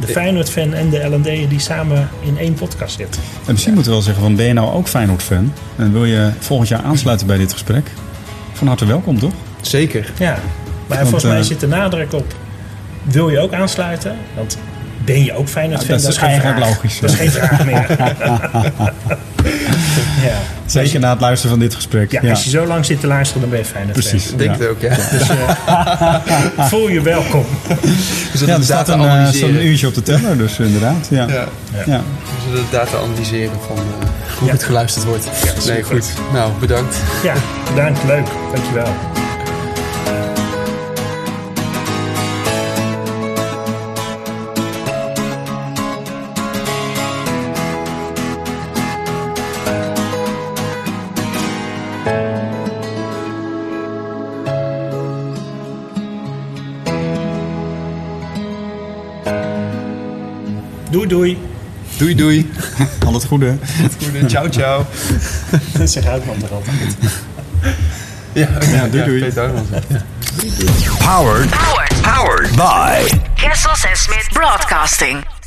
De Feyenoord-fan en de L&D'er die samen in één podcast zitten. En misschien moeten we wel zeggen van ben je nou ook Feyenoord-fan? En wil je volgend jaar aansluiten bij dit gesprek? Van harte welkom toch? Zeker. Ja, maar Want, volgens mij eh, zit de nadruk op... Wil je ook aansluiten? Want ben je ook Feyenoord-fan? Ja, dat is geen vraag. logisch, Dat is geen vraag meer. ja. Zeker na het luisteren van dit gesprek. Ja, als je zo lang zit te luisteren, dan ben je Feyenoord-fan. Precies. Ik denk ja. het ook, ja. Dus eh, voel je welkom. Ja, zullen er de staat een, eh, zo'n uurtje op de teller, dus inderdaad. Ja. Ja, Ja. we zullen de data analyseren van eh, hoe Ja. het geluisterd wordt. Ja, nee, goed. Nou, bedankt. Ja, bedankt. Leuk. Dankjewel. Doei, doei. Al het goede. Goede, ciao, ciao. Dat zeg Uitman toch altijd. Ja, Ja, doei, doei. Powered. Powered Powered by Kessels Smith Broadcasting.